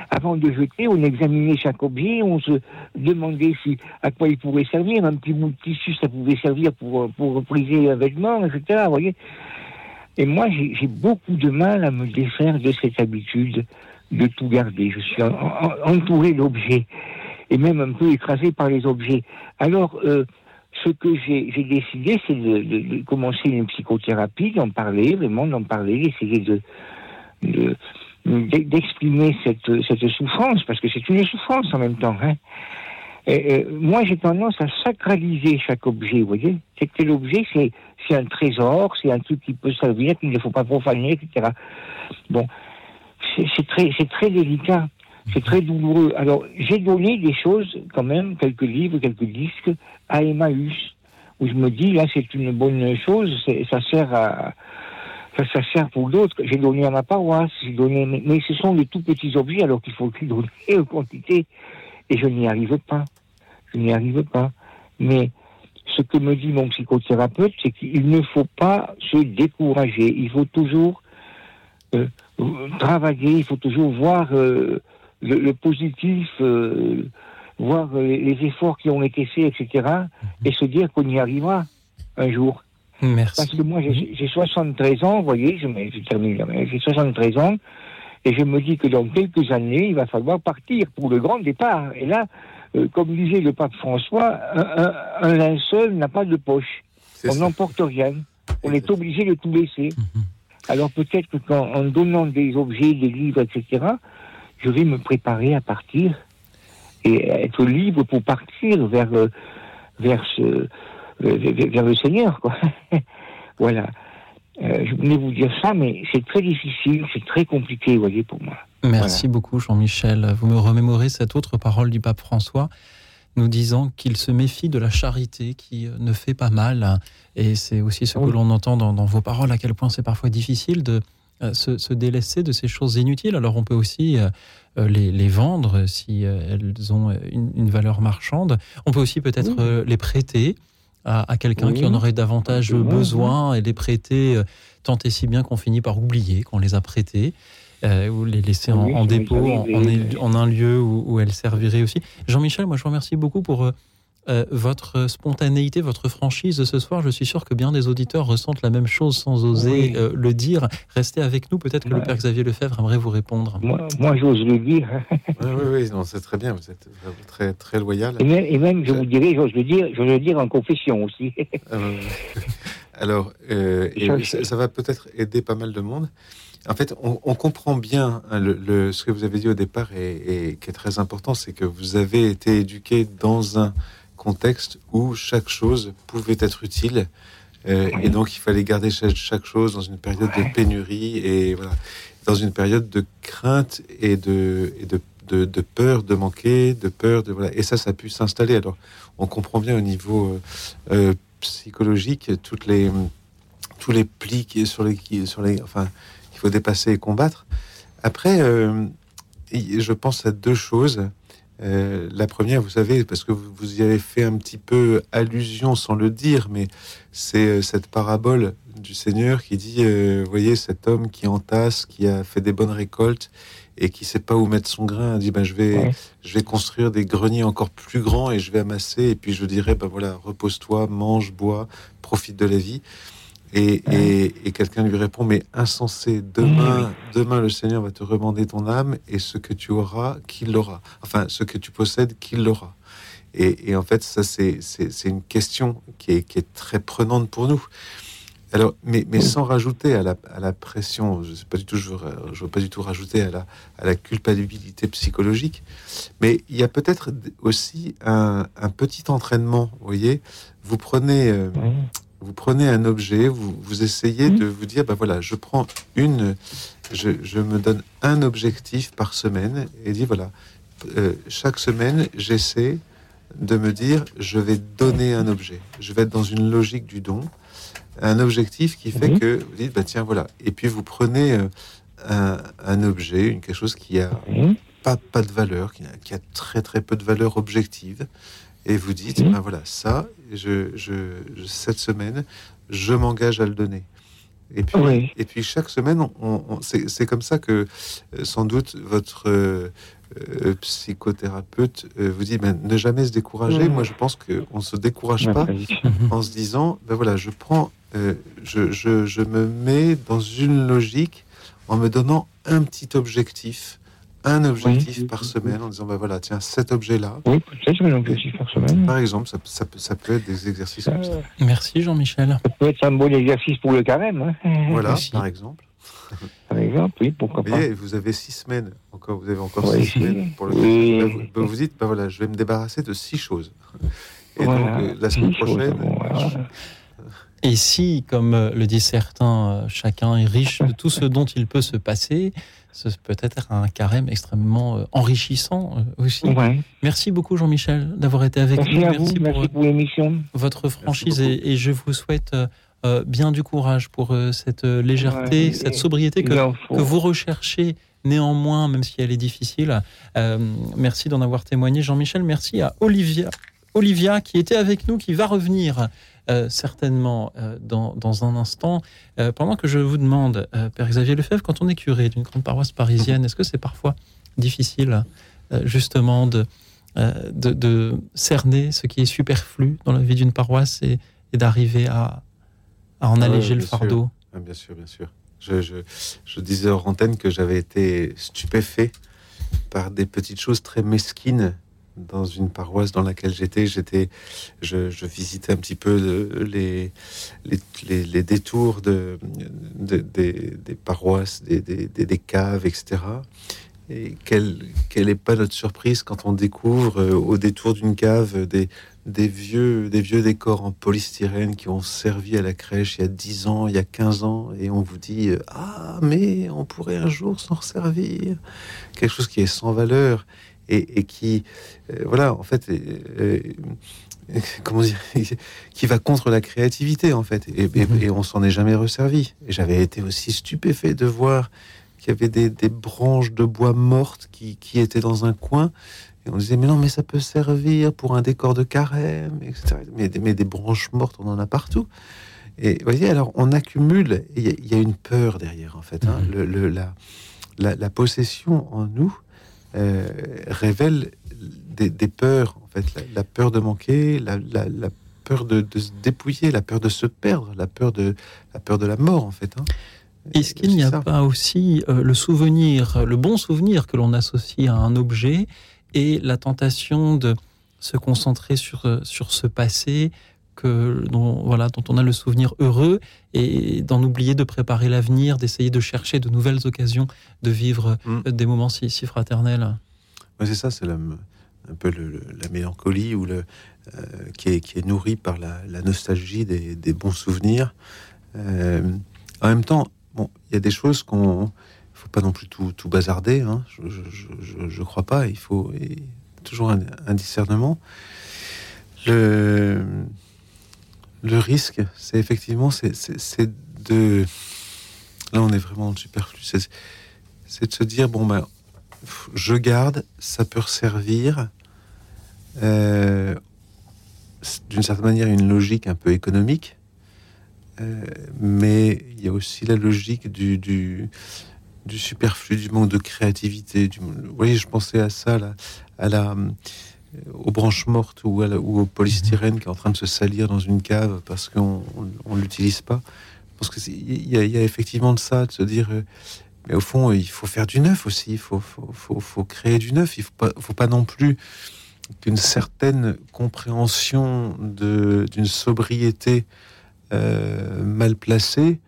Avant de jeter, on examinait chaque objet, on se demandait si, à quoi il pouvait servir. Un petit bout de tissu, ça pouvait servir pour, pour repriser un vêtement, etc. Vous voyez Et moi, j'ai beaucoup de mal à me défaire de cette habitude de tout garder. Je suis en- en- entouré d'objets et même un peu écrasé par les objets. Alors, euh, ce que j'ai décidé, c'est de, commencer une psychothérapie, d'en parler, vraiment d'en parler, d'essayer de, de- d'e- d'exprimer cette, cette souffrance, parce que c'est une souffrance en même temps. Hein. Moi, j'ai tendance à sacraliser chaque objet, vous voyez. C'est que l'objet, c'est, un trésor, c'est un truc qui peut servir, qu'il ne faut pas profaner, etc. Bon, c'est, très, c'est très délicat, c'est très douloureux. Alors, j'ai donné des choses, quand même, quelques livres, quelques disques, à Emmaüs, où je me dis, là, c'est une bonne chose, ça sert à, ça, sert pour d'autres. J'ai donné à ma paroisse, j'ai donné, mais, ce sont de tout petits objets, alors qu'il faut les donner en quantité, et je n'y arrive pas. Je n'y arrive pas. Mais ce que me dit mon psychothérapeute, c'est qu'il ne faut pas se décourager. Il faut toujours euh, travailler, il faut toujours voir euh, le, le positif, euh, voir les efforts qui ont été faits, etc., et se dire qu'on y arrivera un jour. Merci. Parce que moi, j'ai j'ai 73 ans, vous voyez, je, je termine, j'ai 73 ans, et je me dis que dans quelques années, il va falloir partir pour le grand départ. Et là, euh, comme disait le pape François, un, un- un linceul n'a pas de poche. On n'emporte rien. On est obligé de tout laisser. Mhm. Alors peut-être que qu'en en donnant des objets, des livres, etc., je vais me préparer à partir et être libre pour partir vers, euh, vers, ce, euh, vers le Seigneur. Quoi. voilà. Euh, je voulais vous dire ça, mais c'est très difficile, c'est très compliqué, vous voyez, pour moi. Merci beaucoup Jean-Michel. Vous me remémorez cette autre parole du pape François nous disant qu'il se méfie de la charité qui euh, ne fait pas mal. Et c'est aussi ce que Oui. l'on entend dans, dans vos paroles, à quel point c'est parfois difficile de euh, se, se délaisser de ces choses inutiles. Alors on peut aussi euh, les, les vendre si elles ont une, une valeur marchande. On peut aussi peut-être Oui. les prêter à, à quelqu'un Oui. qui en aurait davantage Oui, oui. besoin et les prêter euh, tant et si bien qu'on finit par oublier qu'on les a prêtés. euh, ou les laisser en, Oui, dépôt, en, un lieu où, où elles serviraient aussi. Jean-Michel, moi je vous remercie beaucoup pour euh, votre spontanéité, votre franchise de ce soir. Je suis sûr que bien des auditeurs ressentent la même chose sans oser Oui. euh, le dire. Restez avec nous, peut-être que le père Xavier Lefebvre aimerait vous répondre. Moi, moi j'ose le dire. Oui, oui, oui, non, c'est très bien. Vous êtes très, très loyal. Et même, et même, je vous dirais, j'ose le dire, j'ose le dire en confession aussi. Euh, alors, euh, et Ça, va peut-être aider pas mal de monde. En fait, on, on comprend bien hein, le, le- ce que vous avez dit au départ et, et qui est très important, c'est que vous avez été éduqué dans un contexte où chaque chose pouvait être utile. euh, et donc, il fallait garder chaque, chaque chose dans une période de pénurie et voilà, dans une période de crainte et de, et de, de, de peur de manquer, de peur de voilà. Et ça, ça a pu s'installer. Alors, on comprend bien au niveau euh, euh, psychologique toutes les tous les plis qui sur les qui sur les enfin qu'il faut dépasser et combattre. Après, euh, je pense à deux choses. Euh, la première, vous savez, parce que vous, y avez fait un petit peu allusion sans le dire, mais c'est euh, cette parabole du Seigneur qui dit, euh, voyez, cet homme qui entasse, qui a fait des bonnes récoltes et qui sait pas où mettre son grain, dit, ben, je vais, Ouais. je vais construire des greniers encore plus grands et je vais amasser et puis je dirais, ben voilà, repose-toi, mange, bois, profite de la vie. Et, et, et quelqu'un lui répond, mais insensé, demain, demain le Seigneur va te remander ton âme et ce que tu auras, qu'il l'aura. Enfin, ce que tu possèdes, qu'il l'aura. Et, et en fait, ça, c'est une question qui est, qui est très prenante pour nous. Alors, mais, mais sans rajouter à la, à la pression, je sais pas du tout, je veux, je veux pas du tout rajouter à la, à la culpabilité psychologique, mais il y a peut-être aussi un, un petit entraînement. Vous voyez, vous prenez, euh. Vous prenez un objet, vous, vous essayez Mhm. de vous dire, bah voilà, je prends une, je, je me donne un objectif par semaine et dit voilà, euh, chaque semaine, j'essaie de me dire, je vais donner un objet. Je vais être dans une logique du don, un objectif qui fait Mhm. que vous dites, bah tiens, voilà. Et puis vous prenez euh, un, un objet, une, quelque chose qui a Ouais. pas, pas de valeur, qui a, qui a très très peu de valeur objective, et vous dites, Mhm. ben voilà, ça, je, je, cette semaine, je m'engage à le donner. Et puis, Oui. et puis chaque semaine, on, on- c'est comme ça que euh, sans doute votre euh, euh, psychothérapeute euh, vous dit, ben, ne jamais se décourager. Moi, je pense qu'on ne se décourage pas en se disant, ben voilà, je prends, je, je, je me mets dans une logique en me donnant un petit objectif, un objectif Oui. par semaine, en disant, ben voilà, tiens, cet objet-là, Oui, peut-être, donc aussi par semaine. par exemple, ça, ça peut- ça peut être des exercices comme ça. Euh, Merci Jean-Michel. Ça peut être un bon exercice pour le carême, hein. Voilà, par exemple. par exemple, oui, pourquoi Vous pas. voyez, vous avez six semaines, encore, vous avez encore Oui, six semaines pour le oui. Ben, vous, ben, vous dites, ben voilà, je vais me débarrasser de six choses. Et Voilà. donc, euh, la semaine Six prochaine, voilà. Et si, comme euh, le disent certains, chacun est riche de tout ce dont il peut se passer, ce peut être un carême extrêmement euh, enrichissant euh, aussi. Ouais. Merci beaucoup Jean-Michel d'avoir été avec Merci nous. à vous, Merci pour merci euh, pour l'émission. votre franchise et, et je vous souhaite euh, bien du courage pour euh, cette légèreté, Ouais, cette et- sobriété que, vous recherchez néanmoins, même si elle est difficile. Euh, merci d'en avoir témoigné, Jean-Michel. Merci à Olivia, Olivia qui était avec nous, qui va revenir euh, certainement euh, dans, dans un instant. Euh, pendant que je vous demande, Père Xavier Lefebvre, quand on est curé d'une grande paroisse parisienne, est-ce que c'est parfois difficile justement de, de, de cerner ce qui est superflu dans la vie d'une paroisse et, et d'arriver à, à en Ouais, alléger le fardeau? Ah, bien sûr, bien sûr. Je, je, je disais hors antenne que j'avais été stupéfait par des petites choses très mesquines dans une paroisse dans laquelle j'étais. J'étais, je, je visitais un petit peu le- les, détours de, de- des, paroisses, des, caves, etc. Et quelle, quelle est pas notre surprise quand on découvre euh, au détour d'une cave euh, des, vieux, des vieux décors en polystyrène qui ont servi à la crèche il y a 10 ans, il y a 15 ans, et on vous dit euh, Ah, mais on pourrait un jour s'en resservir. Quelque chose qui est sans valeur et, et qui, euh, voilà, en fait, euh, comment dire, qui va contre la créativité, en fait, et, et- Mhm. et on s'en est jamais resservi. Et j'avais été aussi stupéfait de voir qu'il y avait des, des branches de bois mortes qui, qui étaient dans un coin. Et on disait, mais non, mais ça peut servir pour un décor de carême, etc. Mais, des- mais des branches mortes, on en a partout. Et vous voyez, alors on accumule, il y, a- il y a une peur derrière, en fait. hein. Mhm. Le- le- la, la, la possession en nous euh, révèle des, des peurs, en fait, la, la peur de manquer, la, la- la peur de, de se dépouiller, la peur de se perdre, la peur de la peur de la mort, en fait. hein. Est-ce qu'il n'y a ça. pas aussi euh, le souvenir, le bon souvenir que l'on associe à un objet et la tentation de se concentrer sur, euh, sur ce passé que, dont, voilà, dont on a le souvenir heureux et d'en oublier de préparer l'avenir, d'essayer de chercher de nouvelles occasions de vivre Mm. euh, des moments si, si fraternels Ouais, c'est ça, c'est la- un peu le- la mélancolie ou le, euh, qui, est, qui est nourrie par la, la nostalgie des, des bons souvenirs. Euh, en même temps, bon, il y a des choses qu'on, il faut pas non plus tout, tout bazarder. Hein, je, je, je- je- je crois pas. Il faut et toujours un, un discernement. Le, le risque, c'est effectivement, c'est, de, là, on est vraiment superflu. C'est, de se dire bon ben je garde, ça peut servir euh, d'une certaine manière une logique un peu économique, euh, mais il y a aussi la logique du, du, superflu, du manque de créativité. Du, vous voyez, je pensais à ça, là, à la, aux branches mortes ou, à la- au polystyrène qui est en train de se salir dans une cave parce qu'on ne l'utilise pas. Parce que c'est- il y, a- effectivement de ça, de se dire. euh, mais au fond, il faut faire du neuf aussi. Il faut, créer du neuf. Il ne faut pas, non plus qu'une certaine compréhension d'une sobriété euh, mal placée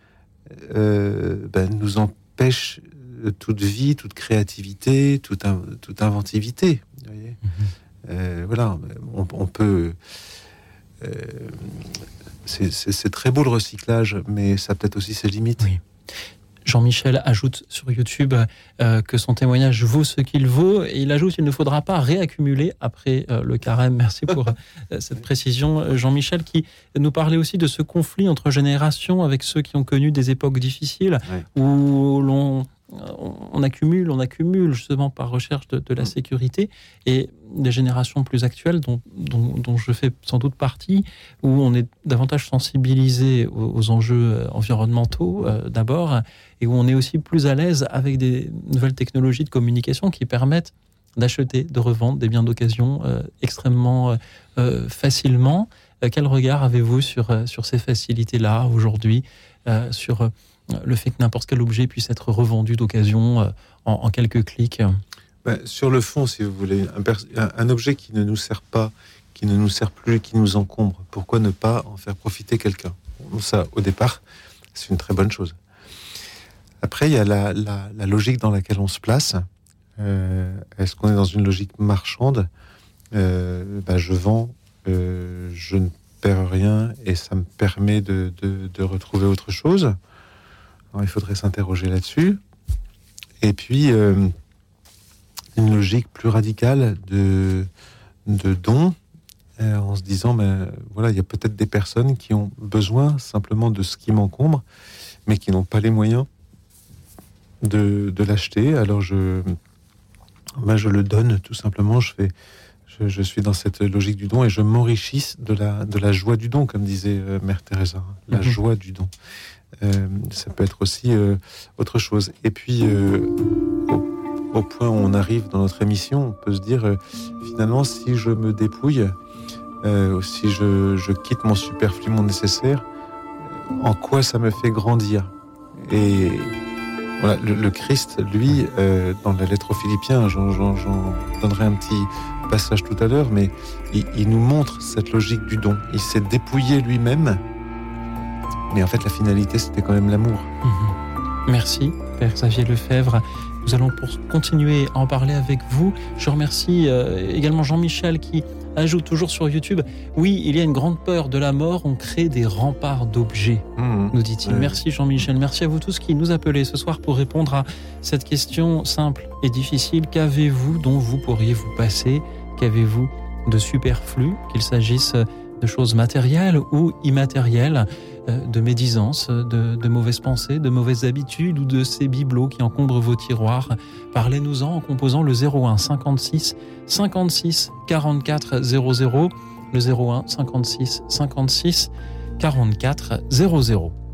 euh, ben, nous empêche toute vie, toute créativité, toute, in- toute inventivité. vous Euh, voilà, on, on peut. euh, c'est- très beau le recyclage, mais ça peut-être aussi ses limites. Oui. Jean-Michel ajoute sur YouTube euh, que son témoignage vaut ce qu'il vaut et il ajoute qu'il ne faudra pas réaccumuler après euh, le carême. Merci pour euh, cette précision. Euh, Jean-Michel qui nous parlait aussi de ce conflit entre générations avec ceux qui ont connu des époques difficiles où l'on on accumule, on accumule justement par recherche de, de la Mm. sécurité et des générations plus actuelles dont, dont, dont je fais sans doute partie, où on est davantage sensibilisé aux, aux enjeux euh, environnementaux euh, d'abord et où on est aussi plus à l'aise avec des nouvelles technologies de communication qui permettent d'acheter, de revendre des biens d'occasion euh, extrêmement euh, facilement. Quel regard avez-vous sur, sur ces facilités-là aujourd'hui, sur le fait que n'importe quel objet puisse être revendu d'occasion euh, en, quelques clics Ben, sur le fond, si vous voulez, un, objet qui ne nous sert pas, qui ne nous sert plus, qui nous encombre, pourquoi ne pas en faire profiter quelqu'un? Ça, au départ, c'est une très bonne chose. Après, il y a la, logique dans laquelle on se place. Euh, Est-ce qu'on est dans une logique marchande? Euh, ben, Je vends, je ne perds rien et ça me permet de retrouver autre chose. Alors, il faudrait s'interroger là-dessus. Et puis, euh, une logique plus radicale de, de dons, euh, en se disant, ben, voilà, il y a peut-être des personnes qui ont besoin simplement de ce qui m'encombre, mais qui n'ont pas les moyens de, de l'acheter. Alors je, ben, je le donne tout simplement. Je fais, je, je suis dans cette logique du don et je m'enrichis de la, de la joie du don, comme disait euh, Mère Teresa. La Mhm. joie du don. Euh, ça peut être aussi euh, autre chose. Et puis, euh, au, point où on arrive dans notre émission, on peut se dire, finalement, si je me dépouille, si je, quitte mon superflu, mon nécessaire, en quoi ça me fait grandir? Et voilà, le, Christ, lui, dans la lettre aux Philippiens, j'en, donnerai un petit passage tout à l'heure, mais il nous montre cette logique du don. Il s'est dépouillé lui-même, mais en fait, la finalité, c'était quand même l'amour. Mhm. Merci, Père Xavier Lefebvre. Nous allons pour continuer à en parler avec vous. Je remercie euh, également Jean-Michel qui ajoute toujours sur YouTube Oui, il y a une grande peur de la mort, on crée des remparts d'objets, nous dit-il. Merci Jean-Michel. Merci à vous tous qui nous appelez ce soir pour répondre à cette question simple et difficile. Qu'avez-vous dont vous pourriez vous passer? Qu'avez-vous de superflu, qu'il s'agisse de choses matérielles ou immatérielles euh, de médisance, de, mauvaises pensées, de mauvaises habitudes ou de ces bibelots qui encombrent vos tiroirs. Parlez-nous-en en composant le 01 56 56 44 00, le 01 56 56 44 00.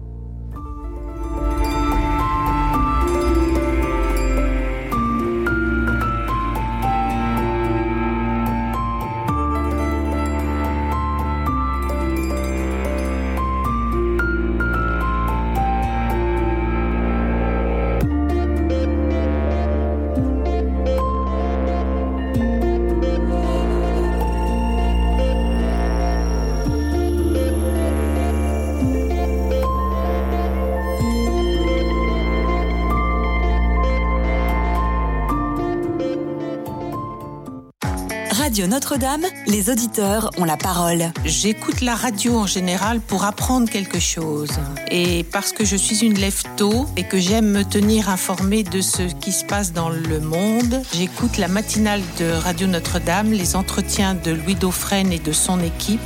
Radio Notre-Dame, les auditeurs ont la parole. J'écoute la radio en général pour apprendre quelque chose. Et parce que je suis une lève-tôt et que j'aime me tenir informée de ce qui se passe dans le monde, j'écoute la matinale de Radio Notre-Dame. Les entretiens de Louis Dauphren et de son équipe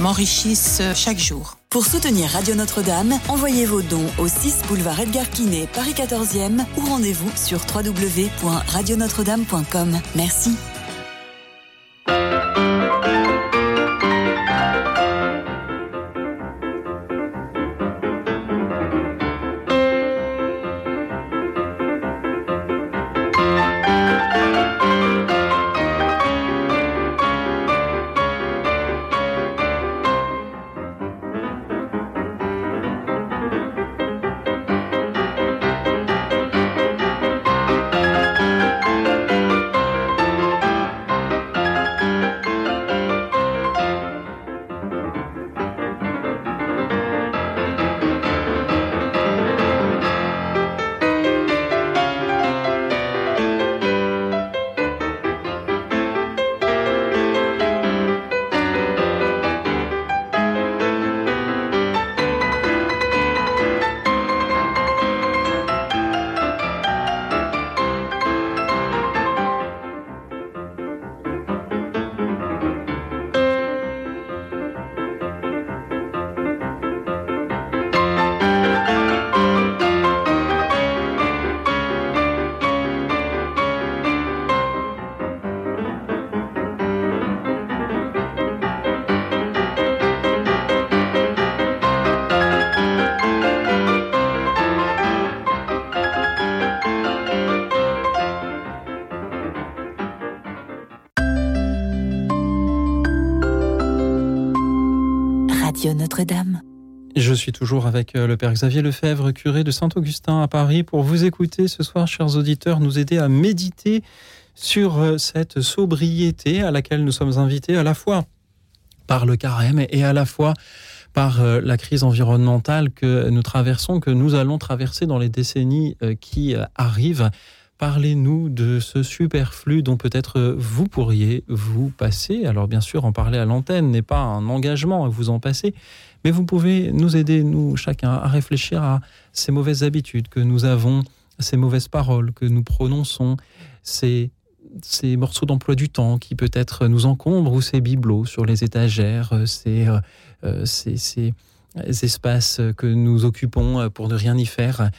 m'enrichissent chaque jour. Pour soutenir Radio Notre-Dame, envoyez vos dons au 6 boulevard Edgar Quinet, Paris 14e ou rendez-vous sur www.radionotre-dame.com. Merci. Suis toujours avec euh, le Père Xavier Lefebvre, curé de Saint-Augustin à Paris, pour vous écouter ce soir, chers auditeurs, nous aider à méditer sur euh, cette sobriété à laquelle nous sommes invités à la fois par le carême et à la fois par euh, la crise environnementale que nous traversons, que nous allons traverser dans les décennies qui arrivent. Parlez-nous de ce superflu dont peut-être vous pourriez vous passer. Alors bien sûr, en parler à l'antenne n'est pas un engagement à vous en passer, mais vous pouvez nous aider, nous chacun, à réfléchir à ces mauvaises habitudes que nous avons, ces mauvaises paroles que nous prononçons, ces, morceaux d'emploi du temps qui peut-être nous encombrent ou ces bibelots sur les étagères, ces, euh, ces, ces espaces que nous occupons pour ne rien y faire.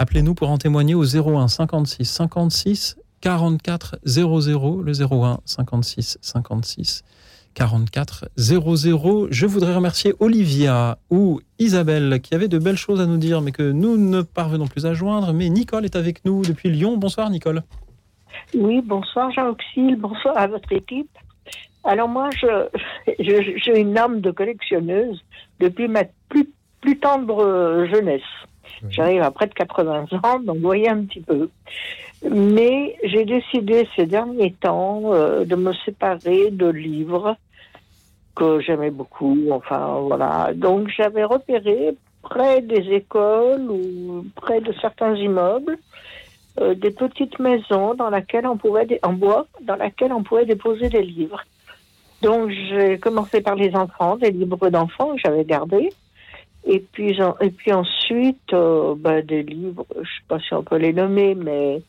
Appelez-nous pour en témoigner au 01 56 56 44 00, le 01 56 56 44 00. Je voudrais remercier Olivia ou Isabelle qui avaient de belles choses à nous dire, mais que nous ne parvenons plus à joindre. Mais Nicole est avec nous depuis Lyon. Bonsoir Nicole. Oui, bonsoir Jean-Auxil, bonsoir à votre équipe. Alors moi, j'ai je, je, une âme de collectionneuse depuis ma plus, plus tendre jeunesse. J'arrive à près de 80 ans, donc vous voyez un petit peu. Mais j'ai décidé ces derniers temps euh, de me séparer de livres que j'aimais beaucoup. Enfin, voilà. Donc j'avais repéré près des écoles ou près de certains immeubles euh, des petites maisons dans laquelle on pouvait en bois dans laquelle on pouvait déposer des livres. Donc j'ai commencé par les enfants, des livres d'enfants que j'avais gardés. Et puis, et puis ensuite, euh, ben, des livres, je ne sais pas si on peut les nommer, mais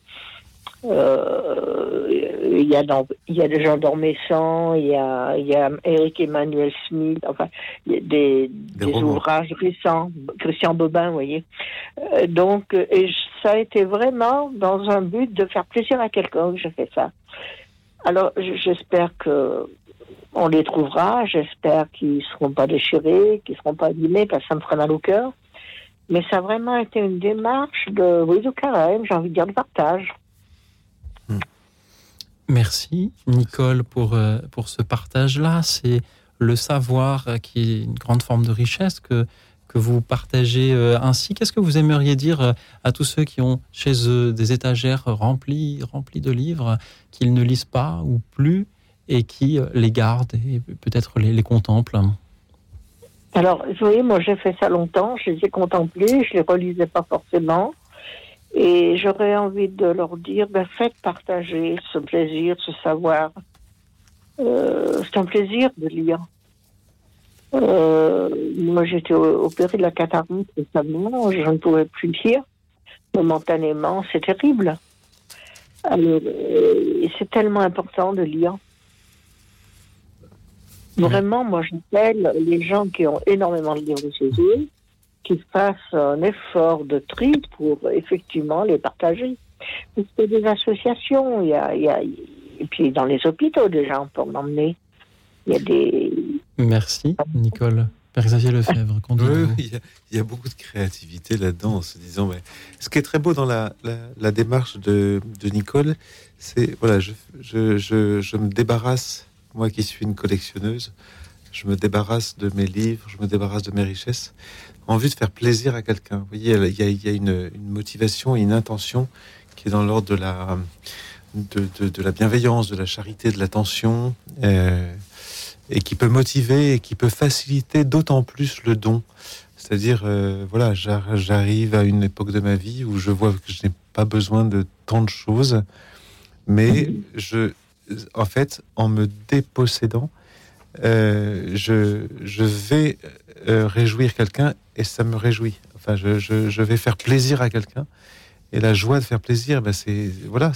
euh, il y a dans, il y a des gens d'Ormessan, il y a, il y a Eric Emmanuel Smith, enfin, il y a des, des, des ouvrages récents, Christian Bobin, vous voyez. Euh, donc, et ça a été vraiment dans un but de faire plaisir à quelqu'un que j'ai fait ça. Alors, j'espère que on les trouvera. J'espère qu'ils ne seront pas déchirés, qu'ils ne seront pas abîmés, parce que ça me ferait mal au cœur. Mais ça a vraiment été une démarche de, oui, de carême, j'ai envie de dire de partage. Merci, Nicole, pour, euh, pour ce partage-là. C'est le savoir qui est une grande forme de richesse que, que vous partagez euh, ainsi. Qu'est-ce que vous aimeriez dire euh, à tous ceux qui ont chez eux des étagères remplies, remplies de livres qu'ils ne lisent pas ou plus et qui les gardent et peut-être les, contemplent Alors, vous voyez, moi j'ai fait ça longtemps, je les ai contemplés, je les relisais pas forcément. Et j'aurais envie de leur dire, ben, faites partager ce plaisir, ce savoir. Euh, c'est un plaisir de lire. Euh, moi, j'étais opérée de la cataracte récemment, je ne pouvais plus lire. Momentanément, c'est terrible. Euh, c'est tellement important de lire. Vraiment, moi, j'appelle les gens qui ont énormément de livres chez eux, qu'ils fassent un effort de tri pour effectivement les partager. Parce que des associations, il y a, il y a- et puis dans les hôpitaux déjà, on peut en emmener. Il y a des. Merci, Nicole. Père Xavier Lefebvre, Oui, il, y a, il y a beaucoup de créativité là-dedans, en se disant. Mais... Ce qui est très beau dans la, la, la démarche de, de Nicole, c'est voilà, je, je, je, je me débarrasse, moi qui suis une collectionneuse, je me débarrasse de mes livres, je me débarrasse de mes richesses, en vue de faire plaisir à quelqu'un. Vous voyez, il y a, une, motivation et une intention qui est dans l'ordre de la, de, de, la bienveillance, de la charité, de l'attention. Euh, et qui peut motiver et qui peut faciliter d'autant plus le don. C'est-à-dire, euh, voilà, j'ar- j'arrive à une époque de ma vie où je vois que je n'ai pas besoin de tant de choses, mais je, en fait, en me dépossédant, euh, je, je vais euh, réjouir quelqu'un et ça me réjouit. Enfin, je, je, je vais faire plaisir à quelqu'un et la joie de faire plaisir, ben c'est voilà,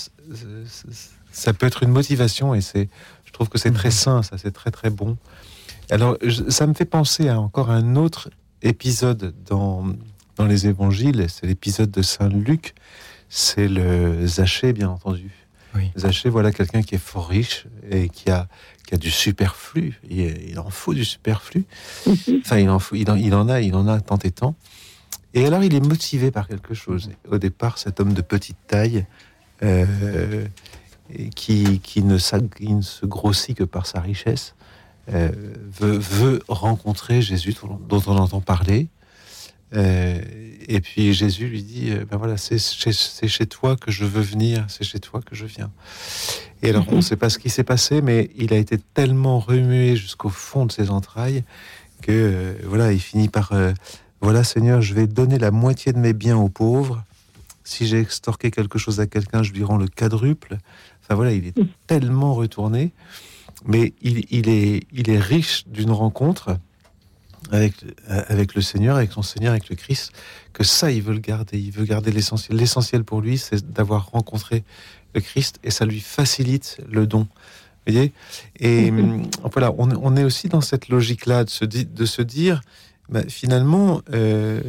ça peut être une motivation et c'est, je trouve que c'est très sain, ça, c'est très très bon. Alors, je- ça me fait penser à encore un autre épisode dans dans les Évangiles, c'est l'épisode de Saint Luc, c'est le Zachée, bien entendu. Zachée, voilà quelqu'un qui est fort riche et qui a qui a du superflu. Il, il en faut du superflu. Enfin, il en faut, il en, il en a, il en a tant et tant. Et alors, il est motivé par quelque chose. Au départ, cet homme de petite taille, euh, qui, qui, ne s'ag- qui ne se grossit que par sa richesse, euh, veut, veut rencontrer Jésus dont on entend parler. Euh, et puis Jésus lui dit, euh, ben voilà, c'est chez, toi que je veux venir, c'est chez toi que je viens. Et alors, on ne sait pas ce qui s'est passé, mais il a été tellement remué jusqu'au fond de ses entrailles que, euh, voilà, il finit par, euh, voilà, Seigneur, je vais donner la moitié de mes biens aux pauvres. Si j'ai extorqué quelque chose à quelqu'un, je lui rends le quadruple. Enfin voilà, il est tellement retourné, mais il, il est, il est riche d'une rencontre avec, euh, avec le Seigneur, avec son Seigneur, avec le Christ, que ça, il veut le garder. Il veut garder l'essentiel. L'essentiel pour lui, c'est d'avoir rencontré le Christ et ça lui facilite le don. Vous voyez? Et hum, voilà, on, on est aussi dans cette logique-là de se, di- de se dire, bah, finalement, euh,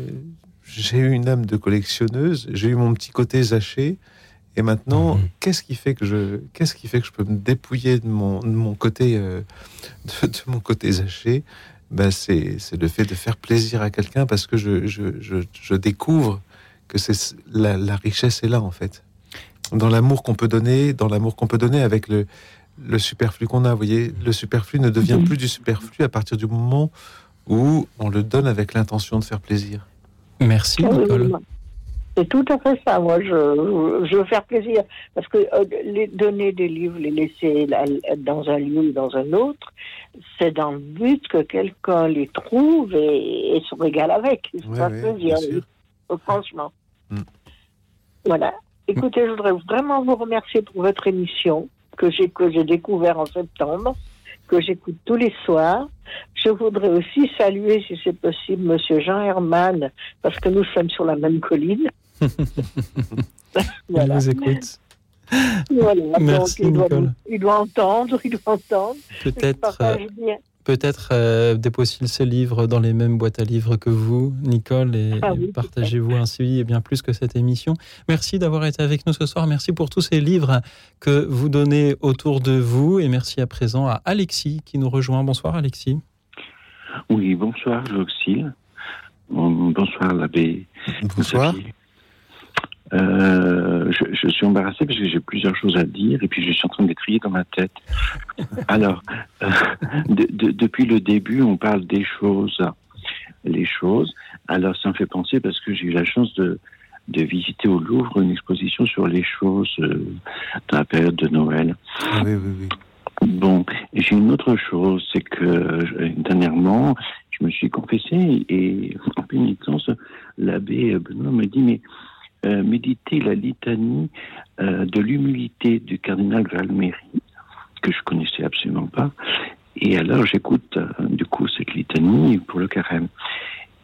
j'ai eu une âme de collectionneuse, j'ai eu mon petit côté zaché, et maintenant, qu'est-ce qui fait que je, qu'est-ce qui fait que je peux me dépouiller de mon, de mon côté, euh, de, de mon côté zaché? Ben c'est, c'est le fait de faire plaisir à quelqu'un parce que je, je, je, je découvre que c'est la, la richesse est là en fait, dans l'amour qu'on peut donner, dans l'amour qu'on peut donner avec le, le superflu qu'on a. Vous voyez, le superflu ne devient plus du superflu à partir du moment où on le donne avec l'intention de faire plaisir. Merci, Nicole. C'est tout à fait ça. Moi, je, je veux faire plaisir. Parce que euh, les, donner des livres, les laisser là, dans un lieu ou dans un autre, c'est dans le but que quelqu'un les trouve et, et se régale avec. C'est Ouais, ça ouais, plaisir. oui. Franchement. Mm. Voilà. Écoutez, je voudrais vraiment vous remercier pour votre émission que j'ai que j'ai découvert en septembre, que j'écoute tous les soirs. Je voudrais aussi saluer, si c'est possible, Monsieur Jean Herman, parce que nous sommes sur la même colline. Elle vous écoute. Voilà. Merci, Donc, il doit, Nicole. il doit entendre, il doit entendre. Peut-être, euh. Peut-être euh, dépose-t-il ses livres dans les mêmes boîtes à livres que vous, Nicole, et Ah oui, partagez-vous ainsi et bien plus que cette émission. Merci d'avoir été avec nous ce soir. Merci pour tous ces livres que vous donnez autour de vous. Et merci à présent à Alexis qui nous rejoint. Bonsoir, Alexis. Oui, bonsoir, Joxil. Bonsoir, l'abbé. Bonsoir. Euh, je, je suis embarrassé parce que j'ai plusieurs choses à dire et puis je suis en train de les trier dans ma tête. Alors, euh, de- de- depuis le début, on parle des choses, les choses. Alors, ça me fait penser parce que j'ai eu la chance de, de visiter au Louvre une exposition sur les choses euh, dans la période de Noël. Ah oui, oui, oui. Bon, j'ai une autre chose, c'est que euh, dernièrement, je me suis confessé et en pénitence, l'abbé Benoît me dit, mais euh, méditez la litanie euh, de l'humilité du cardinal Valméry, que je connaissais absolument pas. Et alors j'écoute euh, du coup cette litanie pour le carême.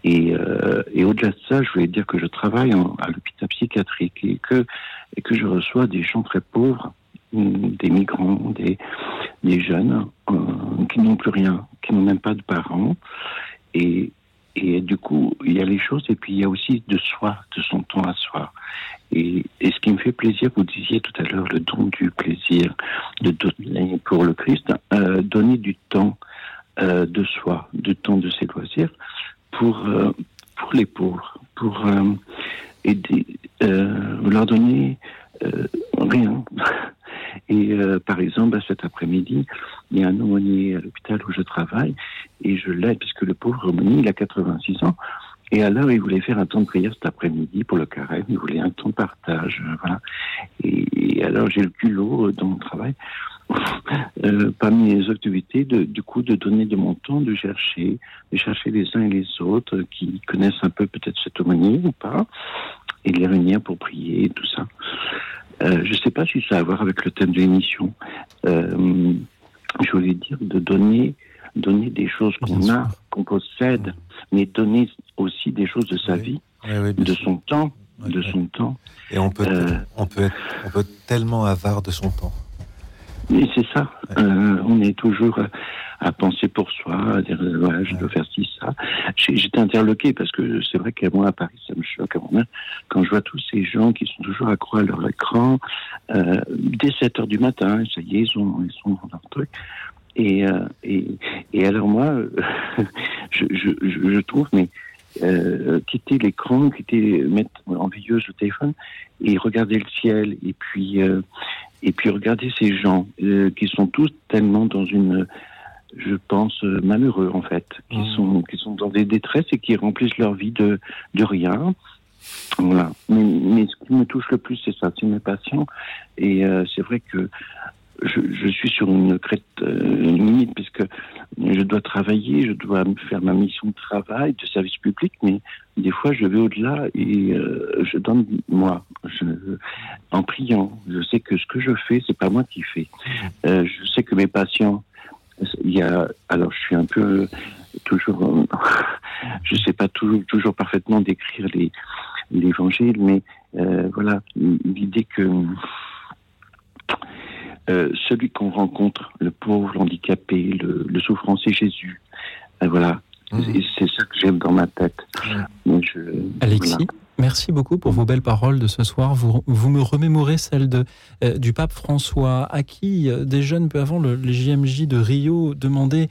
Et, au-delà de ça, je voulais dire que je travaille à l'hôpital psychiatrique et que, et que je reçois des gens très pauvres, hum, des migrants, des, des jeunes qui n'ont plus rien, qui n'ont même pas de parents. Et, et du coup, il y a les choses et puis il y a aussi de soi, de son temps à soi. Et, et ce qui me fait plaisir, vous disiez tout à l'heure le don du plaisir, de donner pour le Christ, euh, donner du temps euh, de soi, du temps de ses loisirs pour, euh, pour les pauvres, pour euh, aider, euh, leur donner euh, rien. Et euh, par exemple, cet après-midi, il y a un aumônier à l'hôpital où je travaille et je l'aide, puisque le pauvre aumônier, il a 86 ans. Et alors, il voulait faire un temps de prière cet après-midi pour le carême. Il voulait un temps de partage, euh, voilà. Et, alors, j'ai le culot euh, dans mon travail, euh, parmi les activités, de, du coup, de donner de mon temps, de chercher, de chercher les uns et les autres qui connaissent un peu peut-être cet aumônier ou pas, et les réunir pour prier et tout ça. Euh, je ne sais pas si ça a à voir avec le thème de l'émission. Euh, je voulais dire de donner, donner des choses qu'on a, qu'on possède, mais donner aussi des choses de sa vie, de son temps, de son temps. Et on peut, Euh, on peut être, on peut être tellement avare de son temps. Et c'est ça. Euh, on est toujours à, à penser pour soi, à dire euh, voilà, je dois faire ci, ça. J'étais interloqué parce que c'est vrai qu'à moi à Paris, ça me choque quand je vois tous ces gens qui sont toujours accros à leur écran euh, dès 7 heures du matin. Ça y est, ils, ont, ils sont dans leur truc. Et, euh, et, et alors moi, euh, je, je, je je trouve, mais euh, quitter l'écran, quitter, mettre en veilleuse le téléphone et regarder le ciel et puis euh, et puis regarder ces gens euh, qui sont tous tellement dans une, je pense, euh, malheureux en fait, qui sont qui sont dans des détresses et qui remplissent leur vie de de rien. Voilà. Mais, mais ce qui me touche le plus, c'est ça, c'est mes patients. Et euh, c'est vrai que je, suis sur une crête euh, limite puisque je dois travailler, je dois faire ma mission de travail, de service public, mais des fois je vais au-delà et euh, je donne moi, en priant. Je sais que ce que je fais, c'est pas moi qui fais. Euh, je sais que mes patients, il y a, alors je suis un peu toujours, je sais pas toujours, parfaitement décrire l'évangile, mais euh, voilà l'idée que euh, celui qu'on rencontre, le pauvre, l'handicapé, le, le souffrant, c'est Jésus. Euh, voilà. Et c'est ça que j'aime dans ma tête. Je- Alexis, voilà. merci beaucoup pour vos belles paroles de ce soir. Vous, vous me remémorez celle de, euh, du pape François, à qui des jeunes peu avant le, les JMJ de Rio demandaient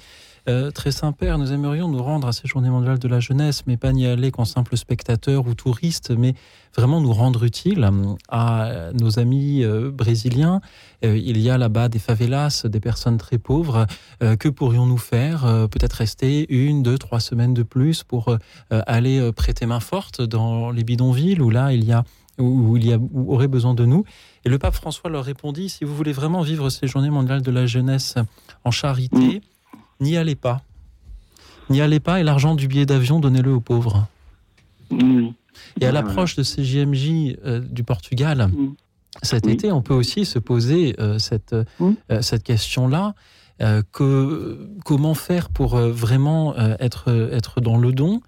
euh, Très Saint-Père, nous aimerions nous rendre à ces journées mondiales de la jeunesse, mais pas n'y aller qu'en simple spectateur ou touriste, mais vraiment nous rendre utile à nos amis euh, brésiliens. Euh, il y a là-bas des favelas, des personnes très pauvres. Que pourrions-nous faire Peut-être rester une, deux, trois semaines de plus pour aller prêter main forte dans les bidonvilles où là il y a où il y a aurait besoin de nous? Et le pape François leur répondit si vous voulez vraiment vivre ces journées mondiales de la jeunesse en charité, n'y allez pas. N'y allez pas et l'argent du billet d'avion, donnez-le aux pauvres. Et à l'approche de ces JMJ euh, du Portugal, cet été, on peut aussi se poser euh, cette, euh, cette question-là. Que, comment faire pour vraiment être, être dans le don?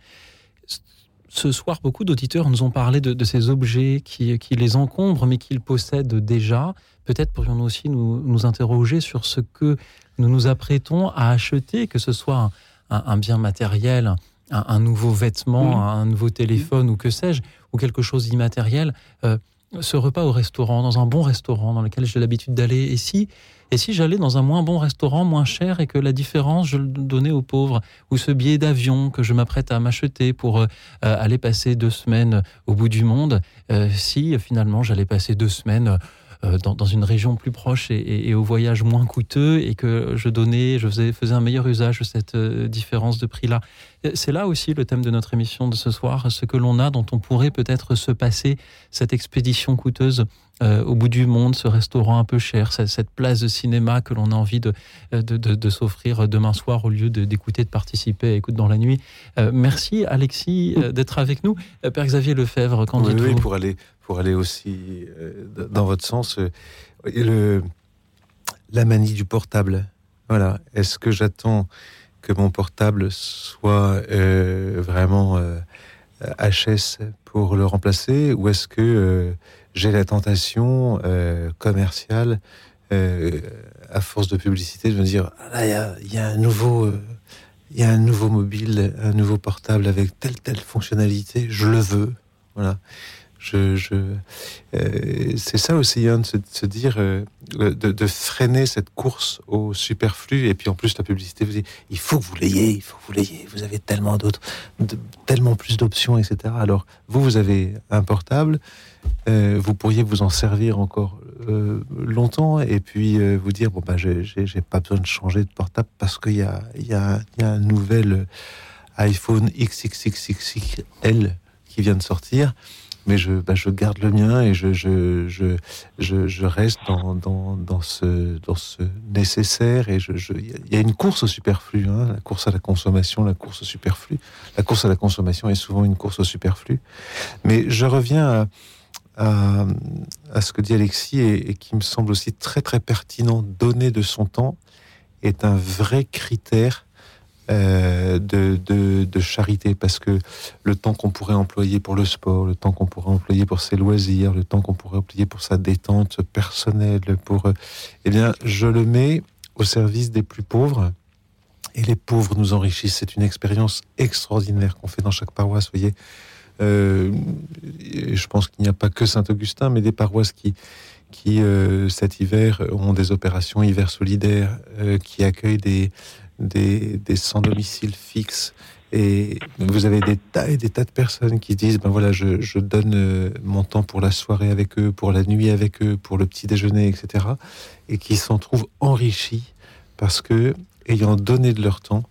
Ce soir, beaucoup d'auditeurs nous ont parlé de, de ces objets qui, qui les encombrent, mais qu'ils possèdent déjà. Peut-être pourrions-nous aussi nous, nous interroger sur ce que nous nous apprêtons à acheter, que ce soit un, un bien matériel, un, un nouveau vêtement, un nouveau téléphone ou que sais-je, ou quelque chose d'immatériel. Euh, ce repas au restaurant, dans un bon restaurant dans lequel j'ai l'habitude d'aller, et si, et si j'allais dans un moins bon restaurant, moins cher, et que la différence, je le donnais aux pauvres, ou ce billet d'avion que je m'apprête à m'acheter pour euh, euh, aller passer deux semaines au bout du monde, euh, si finalement j'allais passer deux semaines dans, dans une région plus proche et, au voyage moins coûteux, et que je donnais, je faisais, un meilleur usage de cette euh, différence de prix-là. Euh, C'est là aussi le thème de notre émission de ce soir, ce que l'on a, dont on pourrait peut-être se passer cette expédition coûteuse euh, au bout du monde, ce restaurant un peu cher, cette, cette place de cinéma que l'on a envie de, de, de- de s'offrir demain soir au lieu d'écouter, de, participer à Écoute dans la nuit. Euh, merci Alexis euh, d'être avec nous. Euh, Père Xavier Lefebvre, qu'en Oui, oui, pour aller, pour aller aussi euh, dans votre sens, euh, le, la manie du portable. Voilà. Est-ce que j'attends que mon portable soit euh, vraiment euh, HS pour le remplacer ou est-ce que euh, j'ai la tentation euh, commerciale euh, à force de publicité de me dire ah là il y y a un nouveau euh, il y a un nouveau mobile, un nouveau portable avec telle telle fonctionnalité, je le veux. Voilà. Je, euh, c'est ça aussi, hein, de, se, dire, euh, de, freiner cette course au superflu. Et puis en plus, la publicité vous dit, il faut que vous l'ayez, il faut que vous l'ayez. Vous avez tellement d'autres, tellement plus d'options, etc. Alors, vous, vous avez un portable, euh, vous pourriez vous en servir encore longtemps et puis vous dire, bon, bah, j'ai, pas besoin de changer de portable parce qu'il y a, y a, y a un nouvel iPhone XXXXL qui vient de sortir mais je, bah, je garde le mien et je, reste dans, ce, nécessaire. Et je, je- il y a une course au superflu, hein, la course à la consommation, la course au superflu. La course à la consommation est souvent une course au superflu. Mais je reviens à ce que dit Alexis et, et qui me semble aussi très très pertinent. Donner de son temps est un vrai critère euh, de, charité parce que le temps qu'on pourrait employer pour le sport, le temps qu'on pourrait employer pour ses loisirs, le temps qu'on pourrait employer pour sa détente personnelle, pour, eh bien, je le mets au service des plus pauvres. Et les pauvres nous enrichissent. C'est une expérience extraordinaire qu'on fait dans chaque paroisse. Voyez, Euh, je pense qu'il n'y a pas que Saint-Augustin, mais des paroisses qui, qui euh, cet hiver ont des opérations hiver solidaires, qui accueillent des, des, des sans domicile fixe. Et vous avez des tas et des tas de personnes qui disent ben voilà, je, je donne euh, mon temps pour la soirée avec eux, pour la nuit avec eux, pour le petit déjeuner, etc. Et qui s'en trouvent enrichis parce que, ayant donné de leur temps,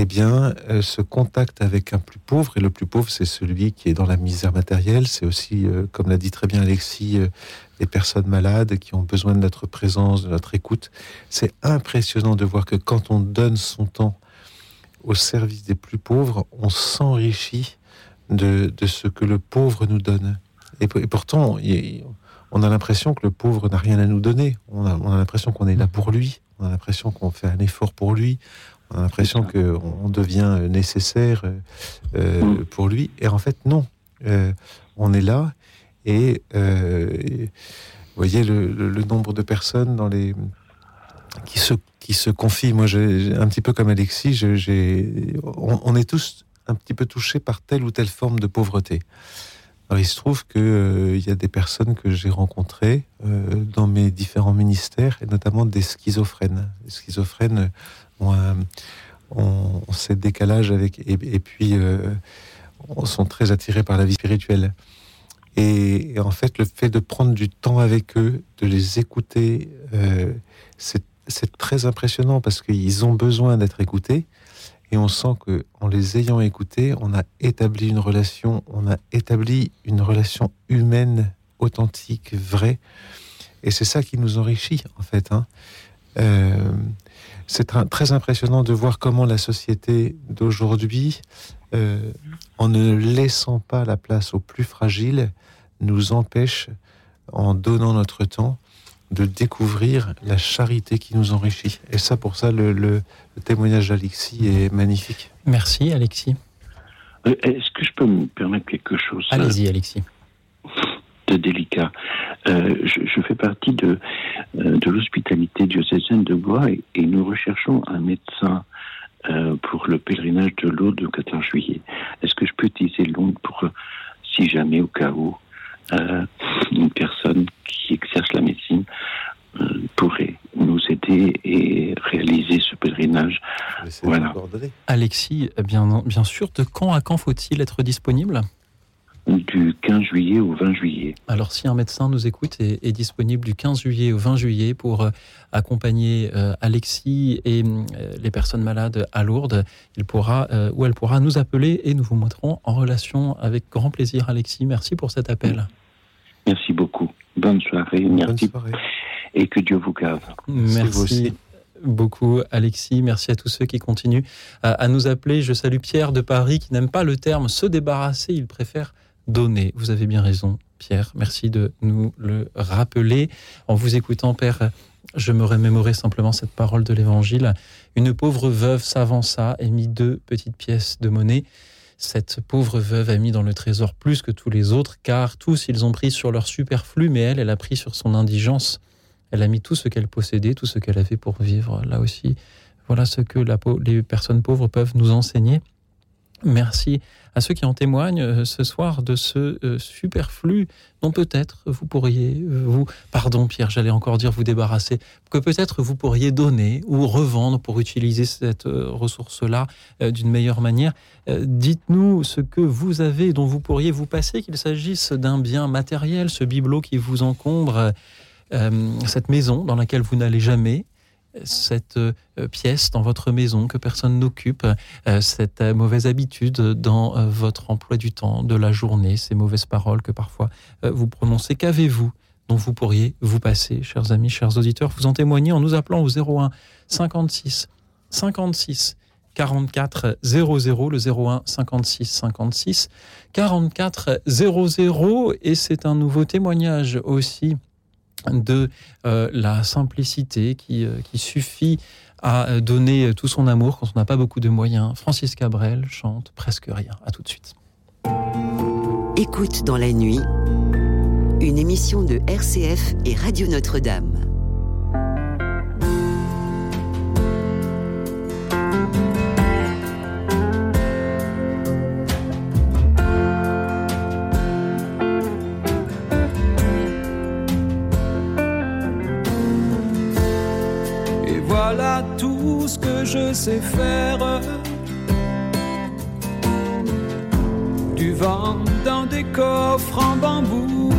eh bien, euh, ce contact avec un plus pauvre, et le plus pauvre, c'est celui qui est dans la misère matérielle, c'est aussi, euh, comme l'a dit très bien Alexis, euh, les personnes malades qui ont besoin de notre présence, de notre écoute. C'est impressionnant de voir que quand on donne son temps au service des plus pauvres, on s'enrichit de, ce que le pauvre nous donne. Et, pourtant, on a l'impression que le pauvre n'a rien à nous donner. On a l'impression qu'on est là pour lui. On a l'impression qu'on fait un effort pour lui. On a l'impression qu'on on devient nécessaire euh, euh, pour lui. Et en fait, non. Euh, on est là et, euh, et vous voyez le, le- le nombre de personnes dans les qui se qui se confient. Moi, j'ai un petit peu comme Alexis, j'ai on, on est tous un petit peu touchés par telle ou telle forme de pauvreté. Alors, il se trouve que euh, y a des personnes que j'ai rencontrées euh, dans mes différents ministères, et notamment des schizophrènes. Les schizophrènes ont, un- ces décalages avec, et, puis euh, sont très attirés par la vie spirituelle. Et, en fait, le fait de prendre du temps avec eux, de les écouter, euh, c'est c'est très impressionnant parce qu'ils ont besoin d'être écoutés. Et on sent que, en les ayant écoutés, on a établi une relation, on a établi une relation humaine, authentique, vraie. Et c'est ça qui nous enrichit, en fait. hein. Euh, c'est très impressionnant de voir comment la société d'aujourd'hui, euh, en ne laissant pas la place aux plus fragiles, nous empêche, en donnant notre temps, de découvrir la charité qui nous enrichit. Et ça, pour ça, le, le- le témoignage d'Alexis est magnifique. Merci, Alexis. Euh, Est-ce que je peux me permettre quelque chose? Allez-y, Alexis. De délicat Euh, je, je fais partie de, euh, de l'hospitalité diocésaine de Bois et, et nous recherchons un médecin euh, pour le pèlerinage de l'eau du 14 juillet. Est-ce que je peux utiliser l'onde pour, si jamais, au cas où, euh, une personne qui exerce la médecine euh, pourrait nous aider et réaliser ce pèlerinage? Voilà. Alexis, bien, bien sûr, de quand à quand faut-il être disponible? Du 15 juillet au 20 juillet. Alors, si un médecin nous écoute et est disponible du 15 juillet au 20 juillet pour euh, accompagner euh, Alexis et euh, les personnes malades à Lourdes, il pourra euh, ou elle pourra nous appeler et nous vous mettrons en relation avec grand plaisir, Alexis. Merci pour cet appel. Merci beaucoup. Bonne soirée. Merci. Et que Dieu vous garde. Merci beaucoup, Alexis. Merci à tous ceux qui continuent à, à nous appeler. Je salue Pierre de Paris qui n'aime pas le terme se débarrasser, il préfère donner. Vous avez bien raison, Pierre. Merci de nous le rappeler. En vous écoutant, Père Je me remémorais simplement cette parole de l'Évangile. Une pauvre veuve s'avança et mit deux petites pièces de monnaie. Cette pauvre veuve a mis dans le trésor plus que tous les autres, car tous ils ont pris sur leur superflu, mais elle, elle a pris sur son indigence. Elle a mis tout ce qu'elle possédait, tout ce qu'elle avait pour vivre. Là aussi, voilà ce que les personnes pauvres peuvent nous enseigner. Merci à ceux qui en témoignent euh, ce soir de ce euh, superflu dont peut-être vous pourriez, euh, vous, pardon Pierre, j'allais encore dire vous débarrasser, que peut-être vous pourriez donner ou revendre pour utiliser cette ressource-là d'une meilleure manière. Dites-nous ce que vous avez dont vous pourriez vous passer, qu'il s'agisse d'un bien matériel, ce bibelot qui vous encombre, cette maison dans laquelle vous n'allez jamais, cette euh, pièce dans votre maison que personne n'occupe, euh, cette euh, mauvaise habitude dans votre emploi du temps, de la journée, ces mauvaises paroles que parfois vous prononcez. Qu'avez-vous dont vous pourriez vous passer, chers amis, chers auditeurs? Vous en témoignez en nous appelant au 01 56 56 44 00, le 01 56 56 44 00. Et c'est un nouveau témoignage aussi de euh, la simplicité qui, euh, suffit à euh, donner tout son amour quand on n'a pas beaucoup de moyens. Francis Cabrel chante presque rien. À tout de suite. Écoute dans la nuit, une émission de RCF et Radio Notre-Dame. Je sais faire. Du vent dans des coffres en bambou.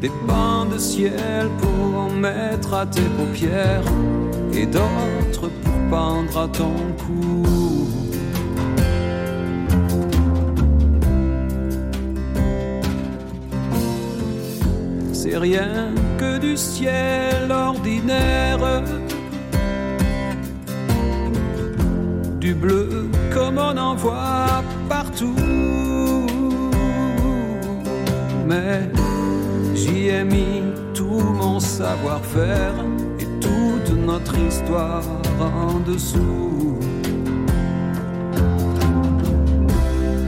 Des pans de ciel pour mettre à tes paupières et d'autres pour pendre à ton cou. C'est rien que du ciel ordinaire. Du bleu comme on en voit partout. Mais j'y ai mis tout mon savoir-faire et toute notre histoire en dessous.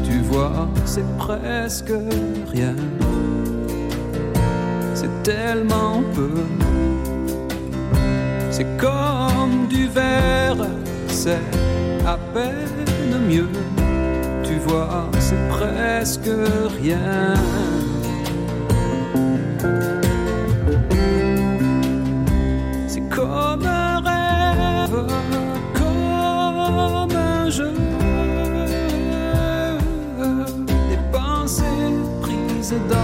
Tu vois, c'est presque rien tellement peu. C'est comme du verre, c'est à peine mieux. Tu vois, c'est presque rien. C'est comme un rêve, comme un jeu. Des pensées prises dans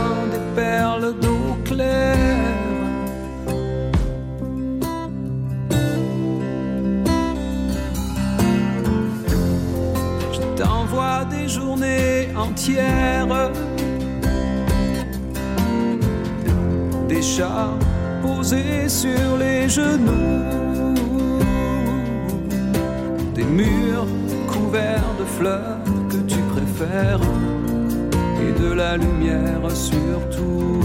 des chats posés sur les genoux, des murs couverts de fleurs que tu préfères et de la lumière surtout.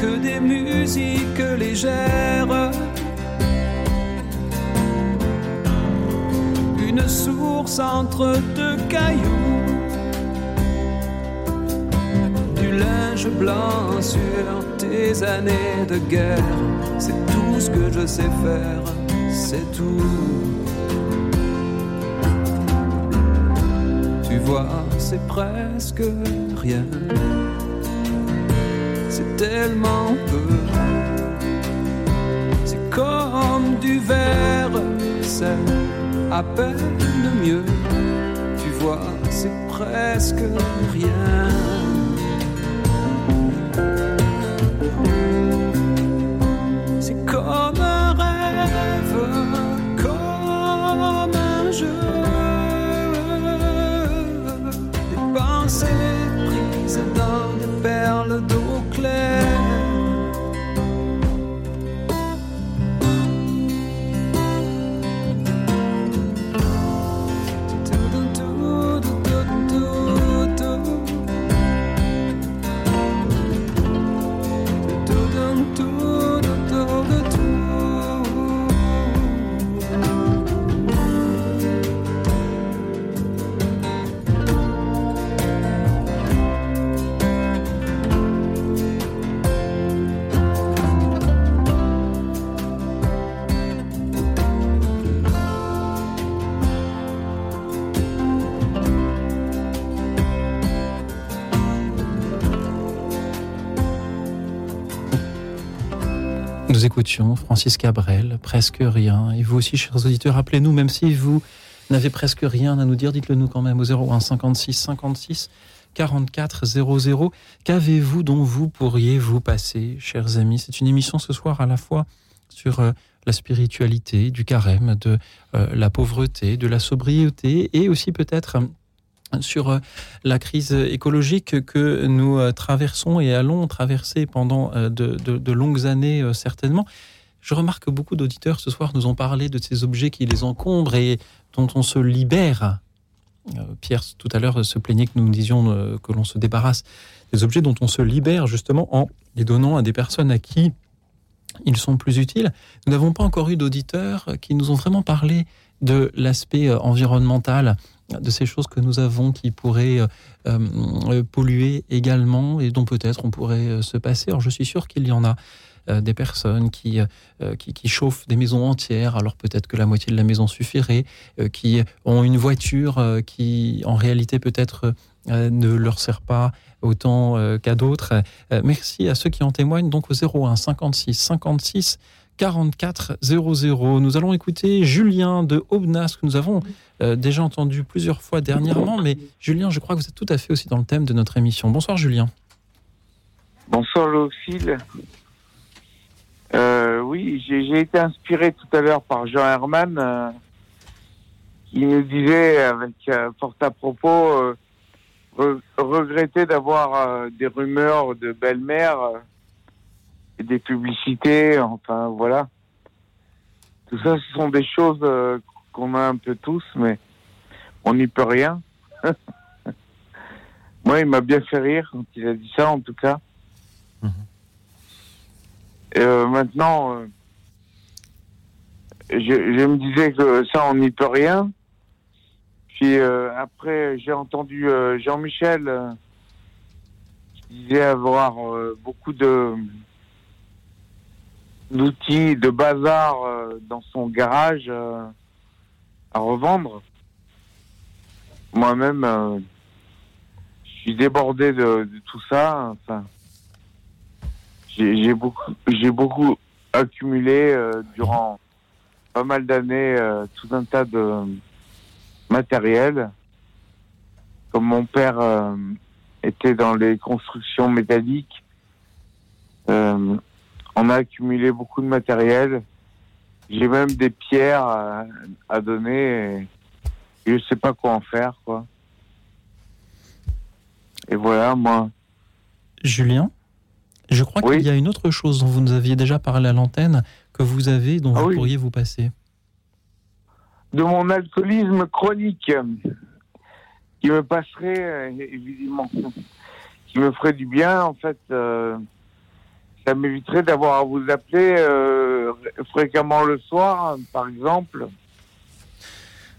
que des musiques légères. Source entre deux cailloux. Du linge blanc sur tes années de guerre. C'est tout ce que je sais faire, c'est tout. Tu vois, c'est presque rien c'est tellement peu. C'est comme du verre, c'est à peine mieux. Tu vois, c'est presque rien. Nous écoutions Francis Cabrel, presque rien. Et vous aussi, chers auditeurs, rappelez-nous, même si vous n'avez presque rien à nous dire, dites-le nous quand même au 01 56 56 44 00. Qu'avez-vous dont vous pourriez vous passer, chers amis? C'est une émission ce soir à la fois sur euh, la spiritualité, du carême, de euh, la pauvreté, de la sobriété et aussi peut-être sur euh, la crise écologique que nous euh, traversons et allons traverser pendant euh, de, longues années certainement. Je remarque que beaucoup d'auditeurs ce soir nous ont parlé de ces objets qui les encombrent et dont on se libère. Pierre tout à l'heure se plaignait que nous disions que l'on se débarrasse des objets dont on se libère justement en les donnant à des personnes à qui ils sont plus utiles. Nous n'avons pas encore eu d'auditeurs qui nous ont vraiment parlé de l'aspect environnemental, de ces choses que nous avons qui pourraient euh, euh, polluer également et dont peut-être on pourrait euh, se passer. Alors je suis sûr qu'il y en a des personnes qui, qui, qui chauffent des maisons entières, alors peut-être que la moitié de la maison suffirait, qui ont une voiture qui en réalité peut-être ne leur sert pas autant qu'à d'autres. Merci à ceux qui en témoignent donc au 01 56 56 44 00. Nous allons écouter Julien de Aubenas que nous avons euh, déjà entendu plusieurs fois dernièrement, mais Julien, je crois que vous êtes tout à fait aussi dans le thème de notre émission. Bonsoir Julien. Bonsoir Loxil. Euh, oui, j'ai été inspiré tout à l'heure par Jean Herman euh, qui nous disait avec euh, fort à propos euh, re- regretter d'avoir euh, des rumeurs de belle-mère euh, des publicités, enfin voilà. Tout ça, ce sont des choses euh, qu'on a un peu tous, mais on n'y peut rien. Moi, il m'a bien fait rire quand il a dit ça, en tout cas. Et, euh, maintenant, euh, je, je me disais que ça, on n'y peut rien. Puis après, j'ai entendu Jean-Michel qui disait avoir beaucoup de d'outils, de bazar euh, dans son garage euh, à revendre. Moi-même, euh, je suis débordé de, de tout ça. Enfin, j'ai beaucoup, j'ai beaucoup accumulé euh, durant pas mal d'années euh, tout un tas de matériel. Comme mon père était dans les constructions métalliques, on a accumulé beaucoup de matériel. J'ai même des pierres à, à donner et je sais pas quoi en faire, quoi. Et voilà, moi. Julien, je crois qu'il y a une autre chose dont vous nous aviez déjà parlé à l'antenne que vous avez, dont vous pourriez vous passer. de mon alcoolisme chronique qui me passerait euh, évidemment qui me ferait du bien en fait euh, ça m'éviterait d'avoir à vous appeler euh, fréquemment le soir par exemple.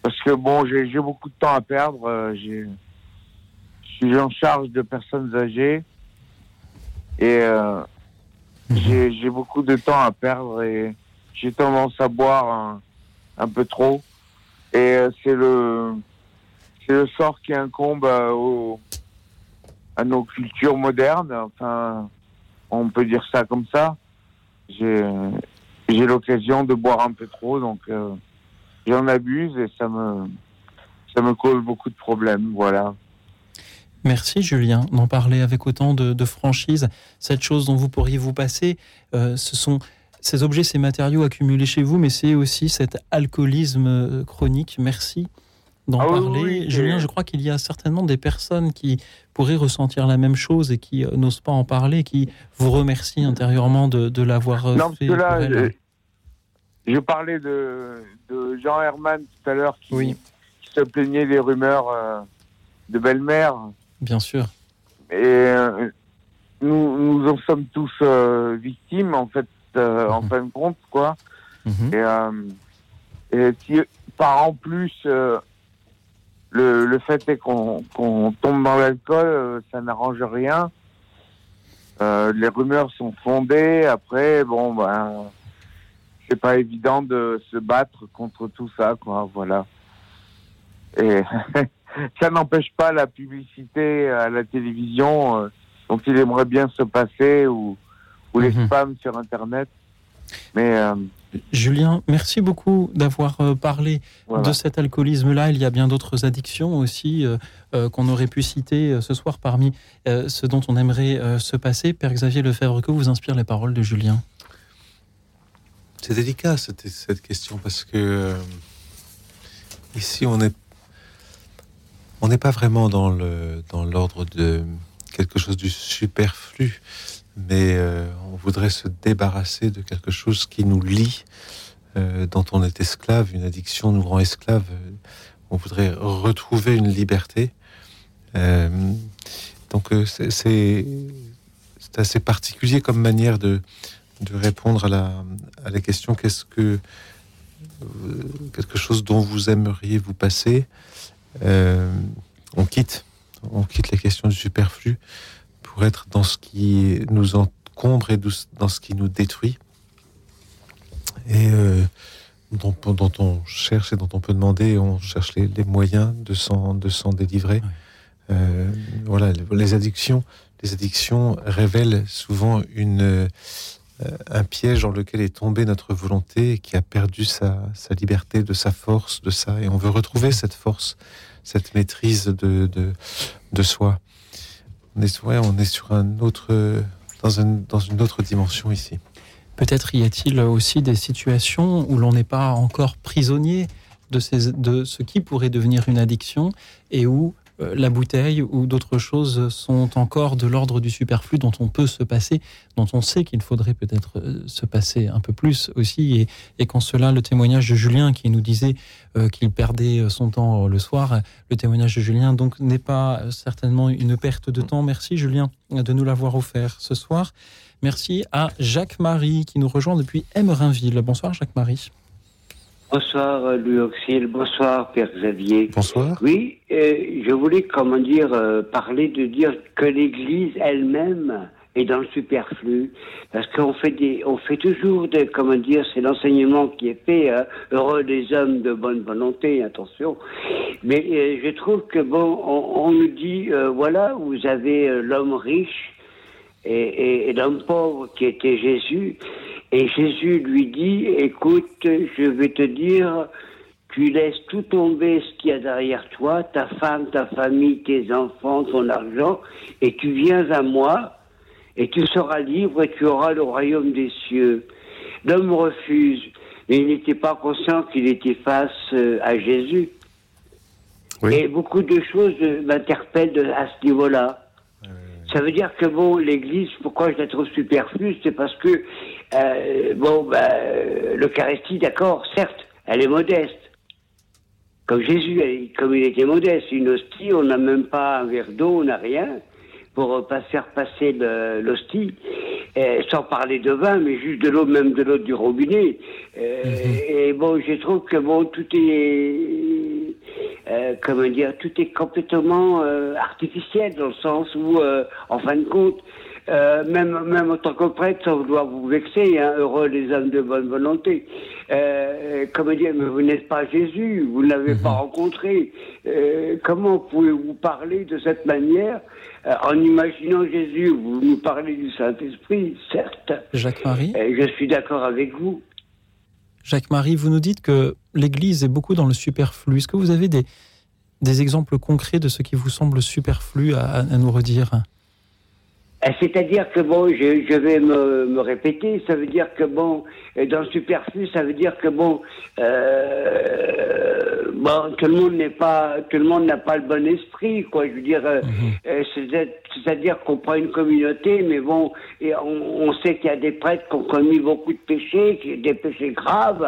Parce que bon j'ai beaucoup de temps à perdre euh, je suis en charge de personnes âgées. Et euh, j'ai j'ai beaucoup de temps à perdre et j'ai tendance à boire un, un peu trop. Et c'est le c'est le sort qui incombe à, au- à nos cultures modernes. Enfin, on peut dire ça comme ça. J'ai l'occasion de boire un peu trop, donc euh, j'en abuse et ça me ça me cause beaucoup de problèmes. Voilà. Merci Julien d'en parler avec autant de, de franchise. Cette chose dont vous pourriez vous passer, euh, ce sont ces objets, ces matériaux accumulés chez vous, mais c'est aussi cet alcoolisme euh, chronique. Merci d'en Ah parler. oui, Julien, je crois qu'il y a certainement des personnes qui pourraient ressentir la même chose et qui euh, n'osent pas en parler, qui vous remercient intérieurement de, de l'avoir euh, Non, parce fait. que là, je, je parlais de, de Jean Herman tout à l'heure qui, qui se plaignait des rumeurs euh, de belle-mère. Bien sûr. Et euh, nous, nous en sommes tous euh, victimes, en fait, euh, en fin de compte, quoi. Et, euh, et si, par en plus, le, le fait est qu'on qu'on tombe dans l'alcool, euh, ça n'arrange rien. Euh, les rumeurs sont fondées. Après, bon, ben, c'est pas évident de se battre contre tout ça, quoi. Voilà. Et ça n'empêche pas la publicité à la télévision euh, dont il aimerait bien se passer ou, ou les spams sur Internet. Mais euh, Julien, merci beaucoup d'avoir euh, parlé Voilà. de cet alcoolisme-là. Il y a bien d'autres addictions aussi euh, euh, qu'on aurait pu citer ce soir parmi euh, ce dont on aimerait euh, se passer. Père Xavier Lefebvre, que vous inspirent les paroles de Julien? C'est délicat cette, cette question parce que euh, ici on est on n'est pas vraiment dans l'ordre de quelque chose du superflu, mais euh, on voudrait se débarrasser de quelque chose qui nous lie, euh, dont on est esclave. Une addiction nous rend esclave. On voudrait retrouver une liberté. Euh, donc euh, c'est assez particulier comme manière de répondre à la, à la question qu'est-ce que euh, quelque chose dont vous aimeriez vous passer? Euh, on quitte on quitte la question du superflu pour être dans ce qui nous encombre et dans ce qui nous détruit et euh, dont, dont on cherche et dont on peut demander on cherche les, les moyens de s'en de s'en délivrer Euh, voilà les, les addictions les addictions révèlent souvent une euh, un piège dans lequel est tombée notre volonté et qui a perdu sa, sa liberté, de sa force, de ça. Et on veut retrouver cette force, cette maîtrise de, de, de soi. On est, sur un autre, dans, dans une autre dimension ici. Peut-être y a-t-il aussi des situations où l'on n'est pas encore prisonnier de, ce qui pourrait devenir une addiction et où la bouteille ou d'autres choses sont encore de l'ordre du superflu dont on peut se passer, dont on sait qu'il faudrait peut-être euh, se passer un peu plus aussi. Et, et qu'en cela, le témoignage de Julien qui nous disait euh, qu'il perdait euh, son temps euh, le soir, le témoignage de Julien donc n'est pas euh, certainement une perte de temps. Merci Julien de nous l'avoir offert ce soir. Merci à Jacques-Marie qui nous rejoint depuis Emerinville. Bonsoir Jacques-Marie. Bonsoir euh, Louis Auxil, bonsoir Père Xavier. Bonsoir. Oui, euh, je voulais comment dire euh, parler de dire que l'Église elle-même est dans le superflu parce qu'on fait des on fait toujours des comment dire c'est l'enseignement qui est fait hein, heureux des hommes de bonne volonté attention mais euh, je trouve que bon on, on nous dit euh, voilà vous avez euh, l'homme riche et, et- et l'homme pauvre qui était Jésus. Et Jésus lui dit, écoute, je vais te dire, tu laisses tout tomber ce qu'il y a derrière toi, ta femme, ta famille, tes enfants, ton argent, et tu viens à moi, et tu seras libre et tu auras le royaume des cieux. L'homme refuse, mais il n'était pas conscient qu'il était face euh, à Jésus. Et beaucoup de choses euh, m'interpellent à ce niveau-là. Ça veut dire que bon, l'Église, pourquoi je la trouve superflue, c'est parce que euh, bon, bah, euh, l'Eucharistie, d'accord, certes, elle est modeste. Comme Jésus, elle- comme il était modeste, une hostie, on n'a même pas un verre d'eau, on n'a rien pour euh, pas faire passer l'hostie, Euh, sans parler de vin, mais juste de l'eau, même de l'eau du robinet. Euh, Et bon, je trouve que bon, tout est, euh, comment dire, tout est complètement euh, artificiel dans le sens où, euh, en fin de compte, euh, même, même en tant que prêtre, ça doit vous vexer, hein, heureux les hommes de bonne volonté. Euh, comment dire, mais vous n'êtes pas Jésus, vous ne l'avez pas rencontré. Euh, comment pouvez-vous parler de cette manière euh, en imaginant Jésus? Vous nous parlez du Saint-Esprit, certes. Jacques-Marie je suis d'accord avec vous. Jacques-Marie, vous nous dites que l'Église est beaucoup dans le superflu. Est-ce que vous avez des, des exemples concrets de ce qui vous semble superflu à, à nous redire? C'est-à-dire que bon, je, je vais me, me répéter, ça veut dire que bon, euh, dans le superflu, ça veut dire que bon, euh, bon, tout le monde n'est pas, tout le monde n'a pas le bon esprit, quoi. Je veux dire, euh, euh, c'est- c'est-à-dire qu'on prend une communauté, mais bon, et on, on sait qu'il y a des prêtres qui ont commis beaucoup de péchés, des péchés graves.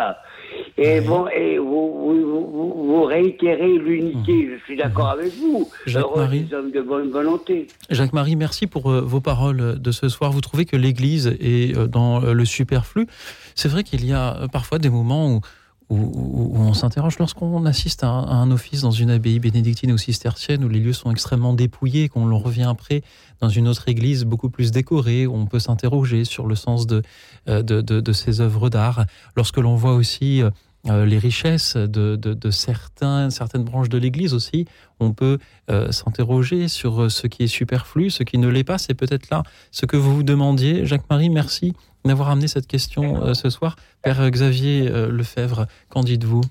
Et bon, et vous, vous, vous, vous réitérez l'unité. Je suis d'accord avec vous. Jacques-Marie. hommes de bonne volonté. Jacques-Marie, merci pour euh, vos paroles de ce soir. Vous trouvez que l'Église est euh, dans euh, le superflu C'est vrai qu'il y a parfois des moments où, où, on s'interroge lorsqu'on assiste à un, office dans une abbaye bénédictine ou cistercienne où les lieux sont extrêmement dépouillés, qu'on revient après dans une autre église beaucoup plus décorée, où on peut s'interroger sur le sens de, euh, de, ces œuvres d'art. Lorsque l'on voit aussi euh, euh, les richesses de, certains, certaines branches de l'Église aussi, on peut euh, s'interroger sur ce qui est superflu, ce qui ne l'est pas. C'est peut-être là ce que vous vous demandiez. Jacques-Marie, merci d'avoir amené cette question euh, ce soir. Père Xavier euh, Lefebvre, qu'en dites-vous?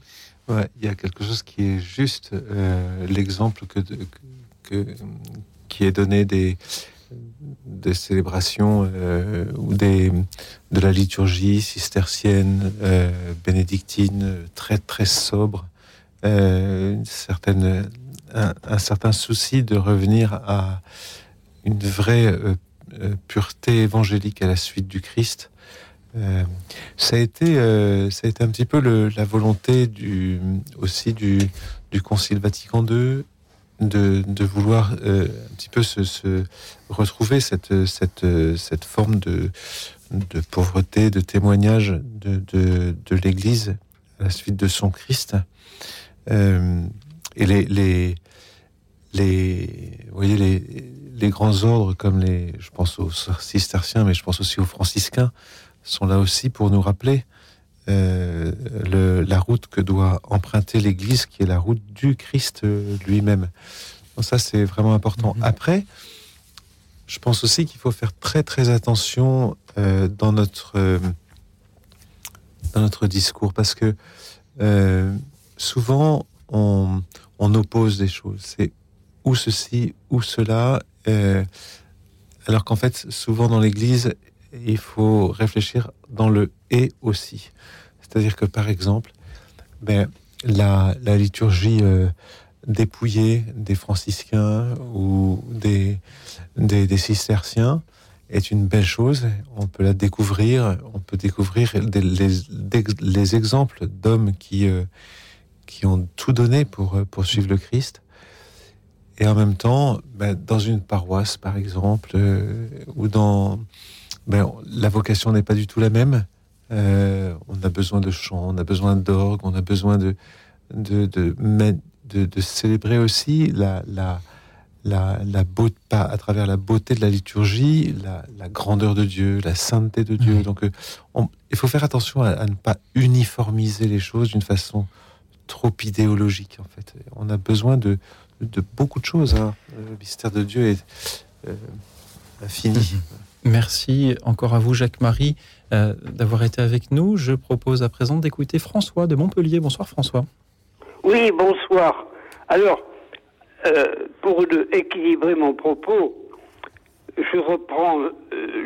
Il y a quelque chose qui est juste. euh, L'exemple que, que- qui est donné des, des célébrations euh, ou des, de la liturgie cistercienne, euh, bénédictine, euh, très très sobre, euh, certaine, un, certain souci de revenir à une vraie pureté évangélique à la suite du Christ. Ça a été, ça a été un petit peu la volonté du, aussi du, du Concile Vatican II de, vouloir euh, un petit peu se, retrouver cette, cette, cette forme de, de pauvreté, de témoignage de, de, l'Église à la suite de son Christ. Euh, et les, les, les, voyez, les, les grands ordres comme les, je pense aux cisterciens, mais je pense aussi aux franciscains, sont là aussi pour nous rappeler euh, le- la route que doit emprunter l'Église, qui est la route du Christ euh, lui-même. Donc ça, c'est vraiment important. Après, je pense aussi qu'il faut faire très très attention euh, dans notre euh, dans notre discours, parce que euh, souvent on, on oppose des choses. C'est ou ceci ou cela, alors qu'en fait, souvent dans l'Église, il faut réfléchir dans le et aussi. C'est-à-dire que par exemple, ben, la, la liturgie euh, dépouillée des franciscains ou des, des, cisterciens est une belle chose. On peut la découvrir, on peut découvrir les, les exemples d'hommes qui, euh, qui ont tout donné pour, euh, pour suivre le Christ. Et en même temps, ben, dans une paroisse, par exemple, ou dans... Ben, la vocation n'est pas du tout la même. Euh, on a besoin de chants, on a besoin d'orgue, on a besoin de, de, de, mais- de, de célébrer aussi la, la, la, la beauté, à travers la beauté de la liturgie, la, la grandeur de Dieu, la sainteté de Dieu. Donc, euh, on- il faut faire attention à, à ne pas uniformiser les choses d'une façon trop idéologique, en fait. On a besoin de, de beaucoup de choses. hein. Le mystère de Dieu est euh, infini. Merci encore à vous, Jacques-Marie, euh, d'avoir été avec nous. Je propose à présent d'écouter François de Montpellier. Bonsoir François. Oui, bonsoir. Alors, euh, pour équilibrer mon propos, je reprends euh,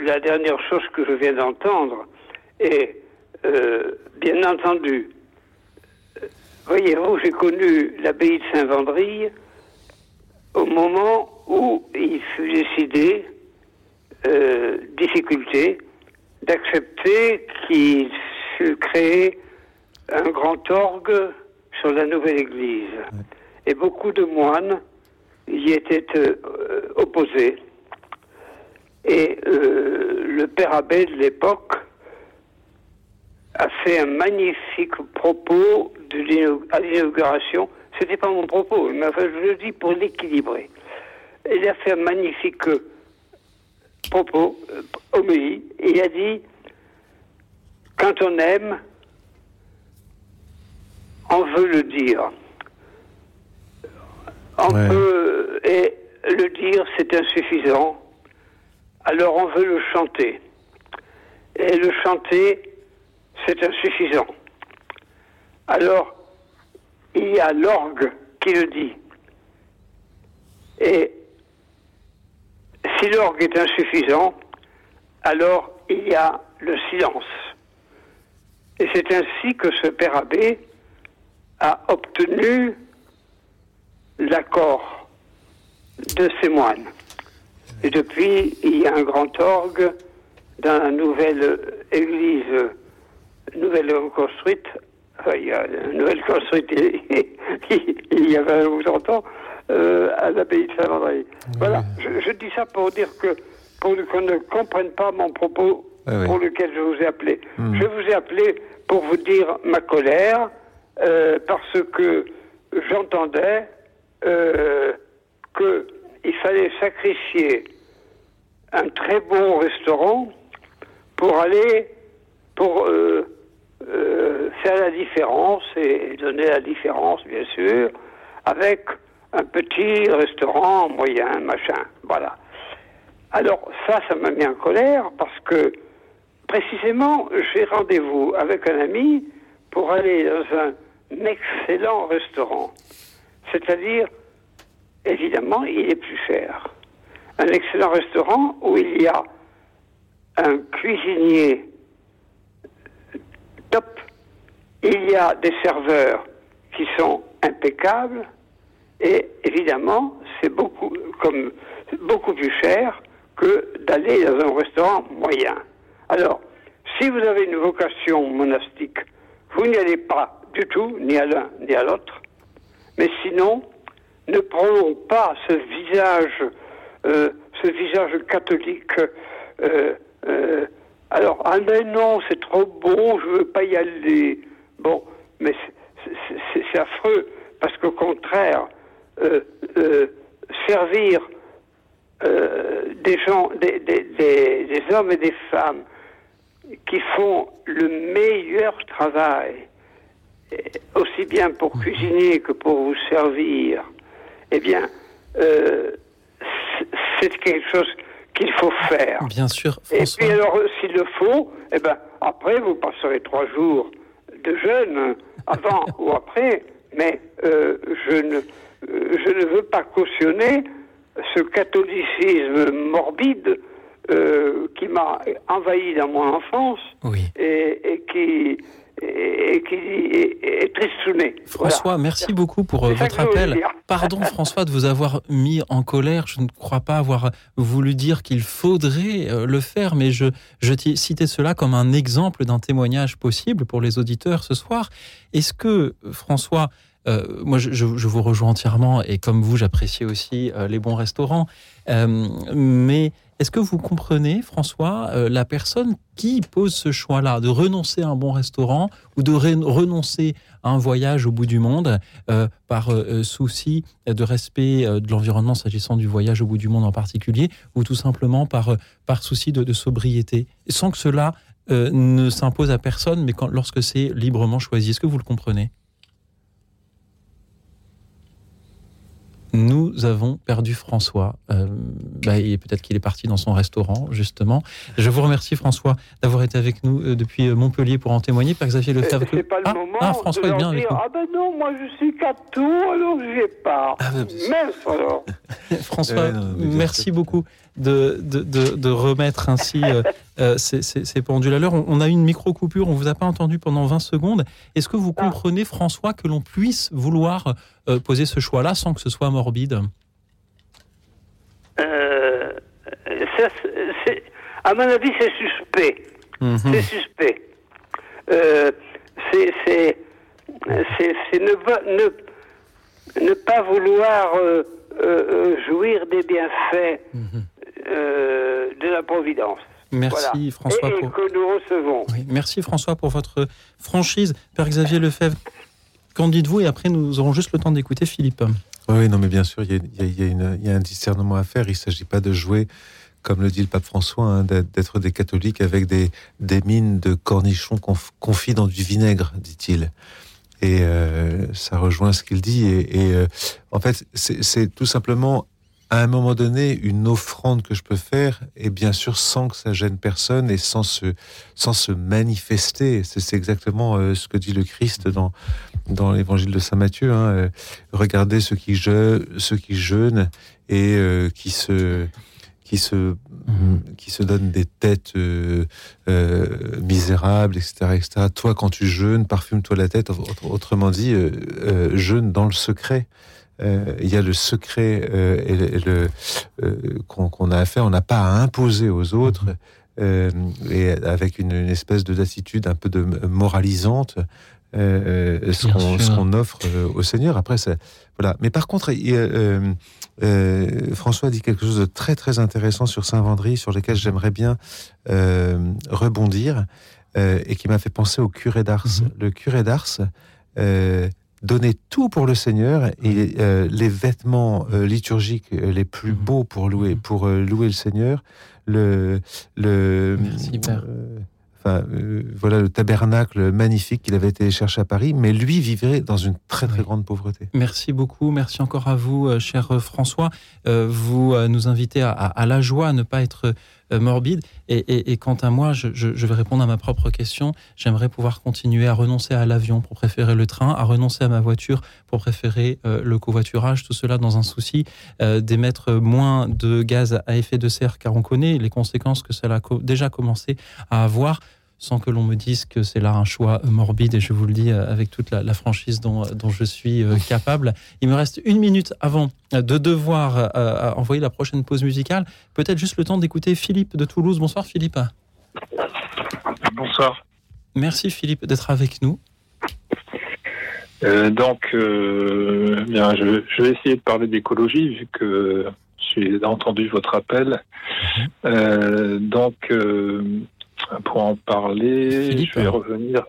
la dernière chose que je viens d'entendre. Et, bien entendu, voyez-vous, j'ai connu l'abbaye de Saint-Vendry au moment où il fut décidé, euh, difficulté, d'accepter qu'il fût créé un grand orgue sur la nouvelle église. Et beaucoup de moines y étaient euh, opposés. Et euh, le père abbé de l'époque a fait un magnifique propos de à l'inauguration. C'était pas mon propos, mais enfin, je le dis pour l'équilibrer. Il a fait un magnifique propos, euh, homélie, et il a dit quand on aime, on veut le dire. On peut, et le dire, c'est insuffisant. Alors on veut le chanter. Et le chanter, c'est insuffisant. Alors, il y a l'orgue qui le dit. Et si l'orgue est insuffisant, alors il y a le silence. Et c'est ainsi que ce père abbé a obtenu l'accord de ses moines. Et depuis, il y a un grand orgue dans la nouvelle église, nouvelle construite. Enfin, il y a une nouvelle construite il y a 20 ou 30 ans euh, à l'abbaye de Saint-André. Voilà, je, je dis ça pour dire que, pour qu'on ne comprenne pas mon propos Ah oui. pour lequel je vous ai appelé. Hmm. Je vous ai appelé pour vous dire ma colère, euh, parce que j'entendais euh, qu'il fallait sacrifier un très bon restaurant pour aller, pour euh, euh, faire la différence et donner la différence, bien sûr, avec un petit restaurant moyen, machin. Voilà. Alors ça, ça m'a mis en colère parce que précisément, j'ai rendez-vous avec un ami pour aller dans un excellent restaurant. C'est-à-dire, évidemment, il est plus cher. Un excellent restaurant où il y a un cuisinier top, il y a des serveurs qui sont impeccables, et évidemment, c'est beaucoup, comme, beaucoup plus cher que d'aller dans un restaurant moyen. Alors, si vous avez une vocation monastique, vous n'y allez pas du tout, ni à l'un ni à l'autre. Mais sinon, ne prenons pas ce visage, euh, ce visage catholique. euh, euh, alors, ah mais non, c'est trop bon, je veux pas y aller. Bon, mais c'est- affreux, parce qu'au contraire, servir euh, des gens, des, des- des- des hommes et des femmes qui font le meilleur travail, aussi bien pour cuisiner que pour vous servir, eh bien, euh, c'est- quelque chose qu'il faut faire. Bien sûr, Et puis alors, euh, s'il le faut, eh ben, après, vous passerez trois jours de jeûne, hein, avant ou après, mais euh, je, ne, euh, je ne veux pas cautionner ce catholicisme morbide euh, qui m'a envahi dans mon enfance et, et qui, et, et qui est, est tristouné. François, merci beaucoup pour euh, votre appel. Pardon François de vous avoir mis en colère. Je ne crois pas avoir voulu dire qu'il faudrait euh, le faire, mais je, je t'ai cité cela comme un exemple d'un témoignage possible pour les auditeurs ce soir. Est-ce que François, euh, moi je, vous rejoins entièrement et comme vous j'apprécie aussi euh, les bons restaurants, Euh, mais est-ce que vous comprenez François la personne qui pose ce choix-là de renoncer à un bon restaurant ou de re- renoncer à un voyage au bout du monde par souci de respect de l'environnement s'agissant du voyage au bout du monde en particulier, ou tout simplement par, par souci de, sobriété, sans que cela ne s'impose à personne, mais lorsque c'est librement choisi. Est-ce que vous le comprenez? Nous avons perdu François. Euh, bah, et peut-être qu'il est parti dans son restaurant, justement. Je vous remercie, François, d'avoir été avec nous euh, depuis euh, Montpellier pour en témoigner. Père Xavier Lefebvre. C'est pas le ah, moment ah, François de est bien avec nous. Ah ben non, moi je suis catho, alors j'y ai pas. Mince alors. François, Ouais, non, mais bien merci beaucoup de, de, de- de remettre ainsi euh, euh, ces, ces- ces pendules à l'heure. On, on a eu une micro-coupure, on vous a pas entendu pendant 20 secondes. Est-ce que vous comprenez, François, que l'on puisse vouloir euh, poser ce choix-là sans que ce soit morbide? Euh, ça, à mon avis, c'est suspect. Mhm. C'est suspect. C'est ne, pas- ne, ne pas vouloir euh, euh, euh, jouir des bienfaits euh, de la Providence. Merci, Voilà. François, Et, et pour- que nous recevons. Oui, Merci François pour votre franchise. Père Xavier Lefebvre, qu'en dites-vous? Et après, nous aurons juste le temps d'écouter Philippe. Oui, non, mais bien sûr, il y a, il y a- il y a une- il y a un discernement à faire. Il ne s'agit pas de jouer, comme le dit le pape François, hein, d'être des catholiques avec des, des mines de cornichons conf- confits dans du vinaigre, dit-il. Et euh, ça rejoint ce qu'il dit. Et, et, euh, en fait, c'est tout simplement, à un moment donné, une offrande que je peux faire, et bien sûr sans que ça gêne personne et sans se, sans se manifester. C'est exactement euh, ce que dit le Christ dans, dans l'évangile de Saint Matthieu. Hein, euh, regardez ceux qui, je, ceux qui jeûnent et euh, qui se qui se qui se donnent des têtes euh, euh, misérables, etc., etc. Toi, quand tu jeûnes, parfume-toi la tête. Autre- Autrement dit, euh, jeûne dans le secret. Euh, Il y a le secret euh, et le, euh, qu'on a à faire. On n'a pas à imposer aux autres. et avec une, une espèce de d'attitude un peu de moralisante euh, ce qu'on offre euh, au Seigneur. Après, ça, voilà. Mais par contre, il euh, François dit quelque chose de très très intéressant sur Saint Vendry, sur lequel j'aimerais bien rebondir et qui m'a fait penser au curé d'Ars. Le curé d'Ars donnait tout pour le Seigneur et euh, les vêtements euh, liturgiques euh, les plus beaux pour louer pour euh, louer le Seigneur. Le le enfin, euh, voilà le tabernacle magnifique qu'il avait été chercher à Paris, mais lui vivrait dans une très très grande pauvreté. Merci beaucoup, merci encore à vous, cher François. Euh, vous nous invitez à, à- à la joie, à ne pas être morbide. Et, quant à moi, je, vais répondre à ma propre question. J'aimerais pouvoir continuer à renoncer à l'avion pour préférer le train, à renoncer à ma voiture pour préférer euh, le covoiturage. Tout cela dans un souci euh, d'émettre moins de gaz à effet de serre, car on connaît les conséquences que cela a déjà commencé à avoir sans que l'on me dise que c'est là un choix euh, morbide, et je vous le dis euh, avec toute la, la franchise dont, dont je suis euh, capable. Il me reste une minute avant euh, de devoir euh, envoyer la prochaine pause musicale. Peut-être juste le temps d'écouter Philippe de Toulouse. Bonsoir Philippe. Bonsoir. Merci Philippe d'être avec nous. Euh, donc, euh, bien, je, je vais essayer de parler d'écologie vu que j'ai entendu votre appel. Euh, donc, euh, pour en parler, je vais revenir.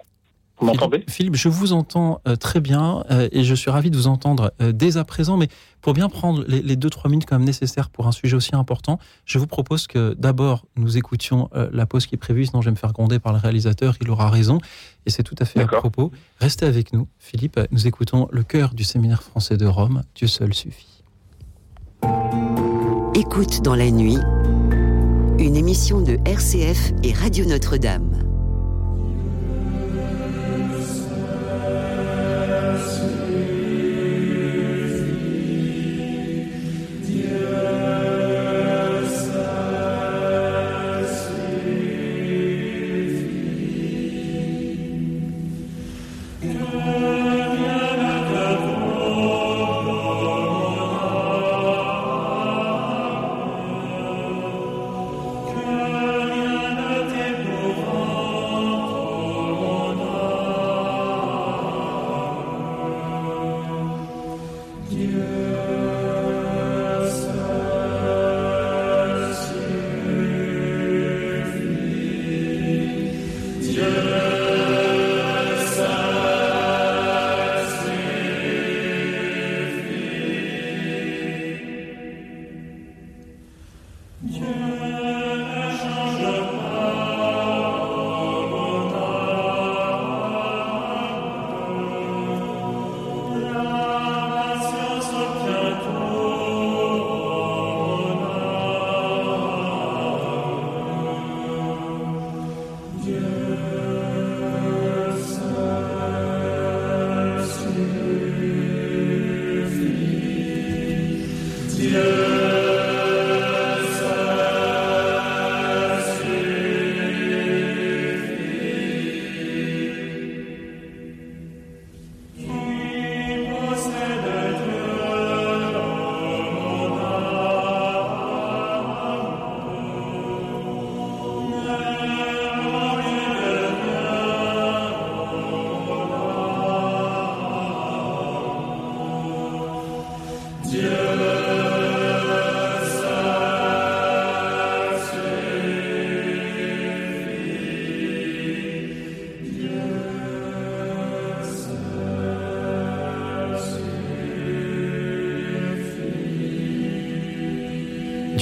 Vous m'entendez? Philippe, Philippe, je vous entends euh, très bien euh, et je suis ravi de vous entendre euh, dès à présent. Mais pour bien prendre les, les deux trois minutes quand même nécessaires pour un sujet aussi important, je vous propose que d'abord nous écoutions euh, la pause qui est prévue. Sinon, je vais me faire gronder par le réalisateur. Il aura raison et c'est tout à fait à propos. Restez avec nous, Philippe. Nous écoutons le chœur du séminaire français de Rome. Dieu seul suffit. Écoute dans la nuit, une émission de RCF et Radio Notre-Dame.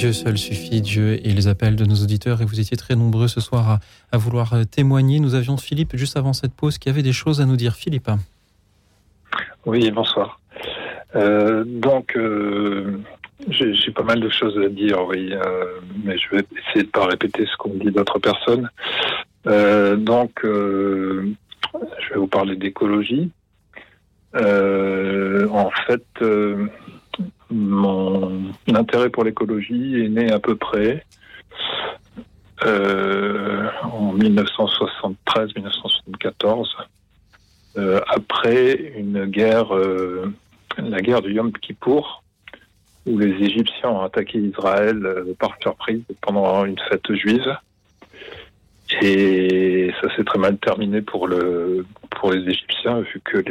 Dieu seul suffit, Dieu et les appels de nos auditeurs. Et vous étiez très nombreux ce soir à, vouloir euh, témoigner. Nous avions Philippe juste avant cette pause qui avait des choses à nous dire. Philippe. Oui, bonsoir. Euh, donc, euh, j'ai pas mal de choses à dire, oui, mais je vais essayer de pas répéter ce qu'ont dit d'autres personnes. Donc, je vais vous parler d'écologie. En fait, mon intérêt pour l'écologie près euh, en 1973-1974, euh, après une guerre, euh, la guerre du Yom Kippour, où les Égyptiens ont attaqué Israël par surprise pendant une fête juive. Et ça s'est très mal terminé pour le pour les Égyptiens, vu que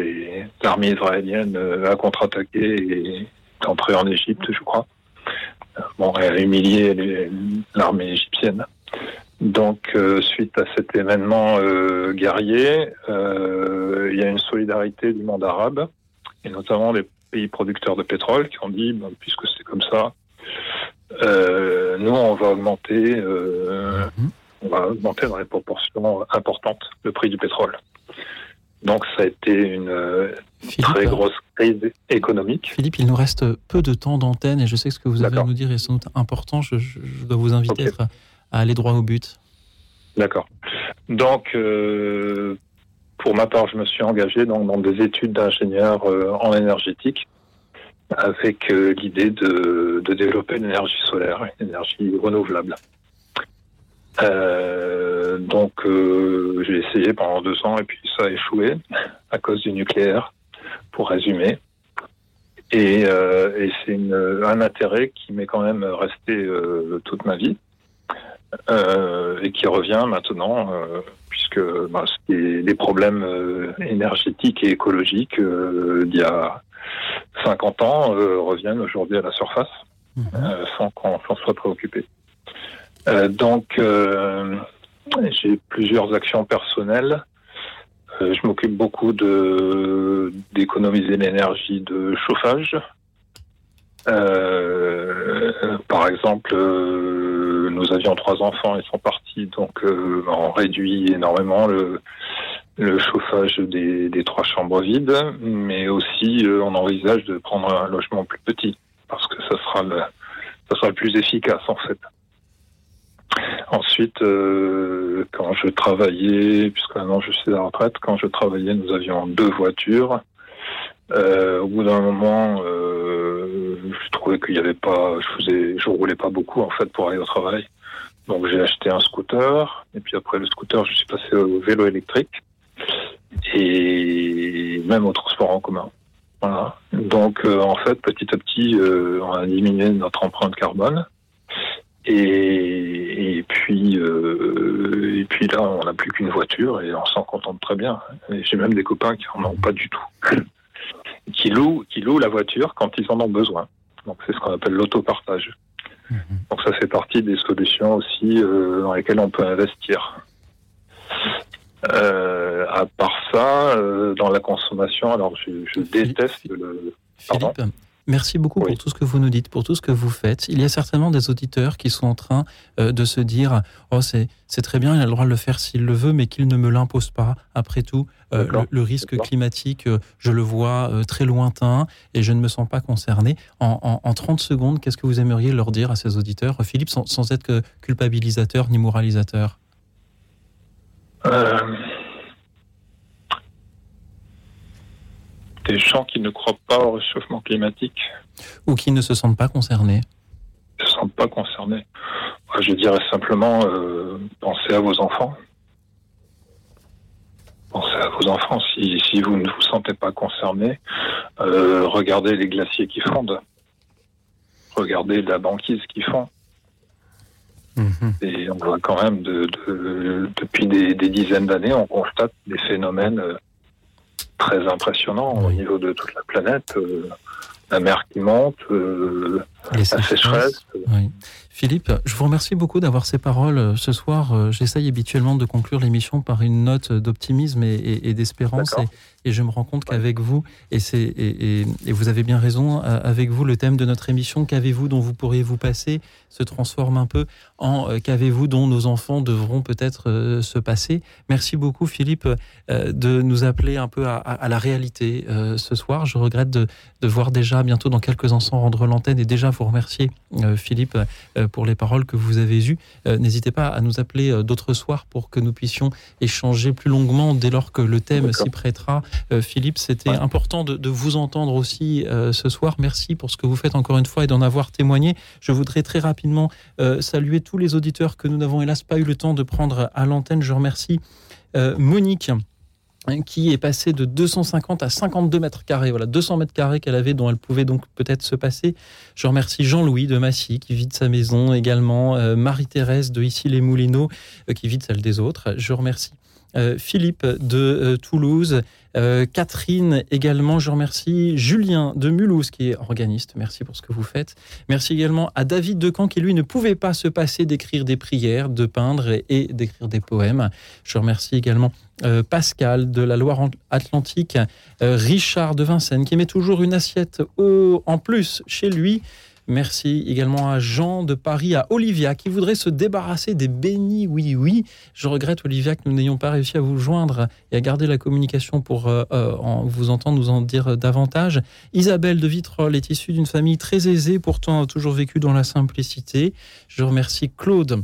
l'armée israélienne a contre-attaqué et est entrée en Égypte, je crois. Bon, a humilié l'armée égyptienne. Donc, euh, suite à cet événement euh, guerrier, euh, il y a une solidarité du monde arabe, et notamment les pays producteurs de pétrole, qui ont dit, ben, puisque c'est comme ça, nous, on va augmenter, euh, on va augmenter dans les proportions importantes le prix du pétrole. Donc ça a été une euh, très grosse crise économique. Philippe, il nous reste peu de temps d'antenne et je sais que ce que vous avez à nous dire est sans doute important. Je, je- je dois vous inviter à, à aller droit au but. D'accord. Donc, euh, pour ma part, je me suis engagé dans, dans des études d'ingénieur euh, en énergétique avec euh, l'idée de, de développer l'énergie solaire, une énergie renouvelable. Euh, donc, euh, j'ai essayé pendant deux ans et puis ça a échoué à cause du nucléaire, pour résumer. Et, euh, et c'est un intérêt qui m'est quand même resté euh, toute ma vie et qui revient maintenant, puisque bah, c'est- les problèmes énergétiques et écologiques d'il y a 50 ans reviennent aujourd'hui à la surface euh, sans qu'on s'en soit préoccupé. Euh, donc, euh, j'ai plusieurs actions personnelles. Euh, je m'occupe beaucoup de d'économiser l'énergie de chauffage. Euh, par exemple, euh, nous avions trois enfants, ils sont partis, donc euh, on réduit énormément le, le chauffage des, des trois chambres vides, mais aussi euh, on envisage de prendre un logement plus petit parce que ça sera le, ça sera le plus efficace en fait. Ensuite, euh, quand je travaillais, puisque maintenant je suis à la retraite, quand je travaillais, nous avions deux voitures. Euh, au bout d'un moment, euh, je trouvais qu'il n'y avait pas, je faisais, je roulais pas beaucoup en fait pour aller au travail. Donc j'ai acheté un scooter et puis après le scooter, je suis passé au vélo électrique et même au transport en commun. Voilà. Donc euh, en fait, petit à petit, euh, on a diminué notre empreinte carbone. Et, et puis euh, et puis là, on n'a plus qu'une voiture et on s'en contente très bien. J'ai même des copains qui en ont pas du tout, qui louent qui louent la voiture quand ils en ont besoin. Donc c'est ce qu'on appelle l'autopartage. Donc ça fait partie des solutions aussi euh, dans lesquelles on peut investir. Euh, à part ça, dans la consommation, alors je, je déteste le. Pardon Philippe, merci beaucoup pour tout ce que vous nous dites, pour tout ce que vous faites. Il y a certainement des auditeurs qui sont en train euh, de se dire Oh, c'est c'est très bien, il a le droit de le faire s'il le veut, mais qu'il ne me l'impose pas. Après tout, euh, le, le risque climatique, euh, je le vois très lointain et je ne me sens pas concerné. En, en, en 30 secondes, qu'est-ce que vous aimeriez leur dire à ces auditeurs, Philippe, sans, sans être que culpabilisateur ni moralisateur Euh, des gens qui ne croient pas au réchauffement climatique Ou qui ne se sentent pas concernés ne se sentent pas concernés. Moi, Je dirais simplement, euh, pensez à vos enfants. Pensez à vos enfants. Si, si vous ne vous sentez pas concerné, euh, regardez les glaciers qui fondent. Regardez la banquise qui fond. Et on voit quand même, de, de- depuis des, des dizaines d'années, on constate des phénomènes euh, très impressionnants au niveau de toute la planète. euh, la mer qui monte, euh, la sécheresse. Oui. Philippe, je vous remercie beaucoup d'avoir ces paroles euh, ce soir. Euh, J'essaye habituellement de conclure l'émission par une note d'optimisme et, et- et d'espérance. Et, et je me rends compte qu'avec vous, et, vous avez bien raison, euh, avec vous, le thème de notre émission, qu'avez-vous dont vous pourriez vous passer, se transforme un peu en euh, qu'avez-vous dont nos enfants devront peut-être euh, se passer. Merci beaucoup, Philippe, euh, de nous appeler un peu à, la réalité euh, ce soir. Je regrette de, de voir déjà bientôt dans quelques instants rendre l'antenne et déjà vous remercier, euh, Philippe, euh, pour les paroles que vous avez eues. Euh, N'hésitez pas à nous appeler euh, d'autres soirs pour que nous puissions échanger plus longuement dès lors que le thème s'y prêtera. Euh, Philippe, c'était important de, de vous entendre aussi euh, ce soir. Merci pour ce que vous faites encore une fois et d'en avoir témoigné. Je voudrais très rapidement euh, saluer tous les auditeurs que nous n'avons hélas pas eu le temps de prendre à l'antenne. Je remercie euh, Monique hein, qui est passée de 250 à 52 mètres carrés. Voilà, 200 mètres carrés qu'elle avait, dont elle pouvait donc peut-être se passer. Je remercie Jean-Louis de Massy, qui vide sa maison également. euh, Marie-Thérèse de Issy-les-Moulineaux, euh, qui vide celle des autres. Je remercie euh, Philippe de Toulouse. Euh, Catherine également, je remercie Julien de Mulhouse qui est organiste, merci pour ce que vous faites. Merci également à David Decamp qui lui ne pouvait pas se passer d'écrire des prières, de peindre et, d'écrire des poèmes. Je remercie également euh, Pascal de la Loire-Atlantique, euh, Richard de Vincennes qui met toujours une assiette en plus chez lui. Merci également à Jean de Paris, à Olivia qui voudrait se débarrasser des bénis. Oui, oui. Je regrette, Olivia, que nous n'ayons pas réussi à vous joindre et à garder la communication pour euh, euh, vous entendre nous en dire davantage. Isabelle de Vitrolles est issue d'une famille très aisée, pourtant toujours vécu dans la simplicité. Je remercie Claude euh,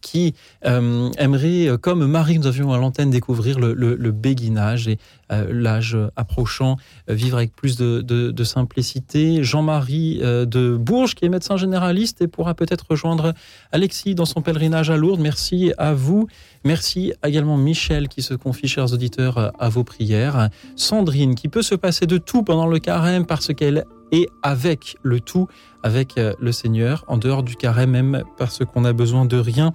qui euh, aimerait, euh, comme Marie, nous avions à l'antenne découvrir le, béguinage et euh, l'âge approchant, euh, vivre avec plus de, de- simplicité. Jean-Marie euh, de Bourges, qui est médecin généraliste et pourra peut-être rejoindre Alexis dans son pèlerinage à Lourdes. Merci à vous. Merci également Michel qui se confie, chers auditeurs, euh, à vos prières. Sandrine qui peut se passer de tout pendant le carême parce qu'elle est avec le tout, avec euh, le Seigneur, en dehors du carême même parce qu'on a besoin de rien.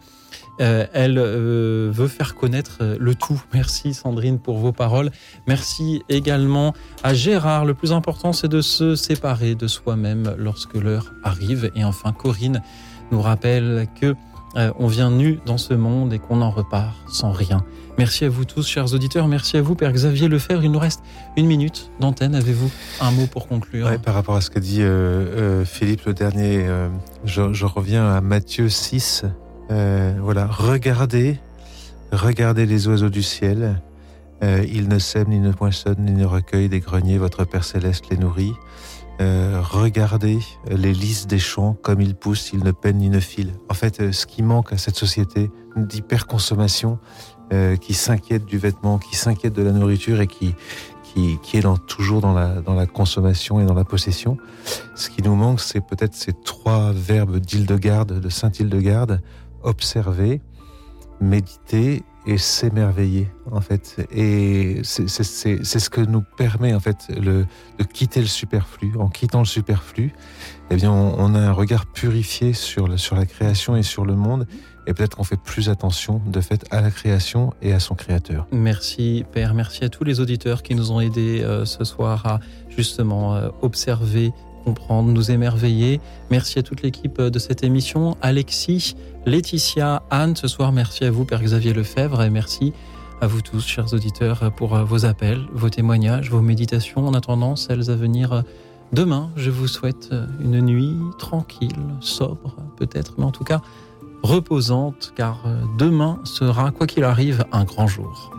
Euh, elle euh, veut faire connaître le tout. Merci Sandrine pour vos paroles. Merci également à Gérard. Le plus important, c'est de se séparer de soi-même lorsque l'heure arrive. Et enfin, Corinne nous rappelle que on vient nu dans ce monde et qu'on en repart sans rien. Merci à vous tous, chers auditeurs. Merci à vous, Père Xavier Lefebvre. Il nous reste une minute d'antenne. Avez-vous un mot pour conclure Ouais, par rapport à ce qu'a dit euh, euh, Philippe le dernier, euh, je, reviens à Matthieu 6. Euh, voilà, regardez, regardez les oiseaux du ciel. Ils ne sèment, ni ne poinçonnent, ni ne recueillent des greniers. Votre Père céleste les nourrit. Regardez les lys des champs, comme ils poussent, ils ne peinent ni ne filent. En fait, ce qui manque à cette société d'hyperconsommation, euh, qui s'inquiète du vêtement, qui s'inquiète de la nourriture et qui, qui, est toujours dans la, dans la consommation et dans la possession. Ce qui nous manque, c'est peut-être ces trois verbes d'Hildegarde, de Saint Hildegarde, observer, méditer et s'émerveiller, en fait. Et c'est ce que nous permet, en fait, le, de quitter le superflu. En quittant le superflu, eh bien, on, a un regard purifié sur, sur la création et sur le monde. Et peut-être qu'on fait plus attention, de fait, à la création et à son créateur. Merci Père, merci à tous les auditeurs qui nous ont aidés euh, ce soir à justement euh, observer, comprendre, nous émerveiller. Merci à toute l'équipe euh, de cette émission, Alexis, Laetitia, Anne. Ce soir, merci à vous Père Xavier Lefebvre et merci à vous tous, chers auditeurs, pour vos appels, vos témoignages, vos méditations. En attendant, celles à venir demain, je vous souhaite une nuit tranquille, sobre peut-être, mais en tout cas reposante, car euh, demain sera, quoi qu'il arrive, un grand jour.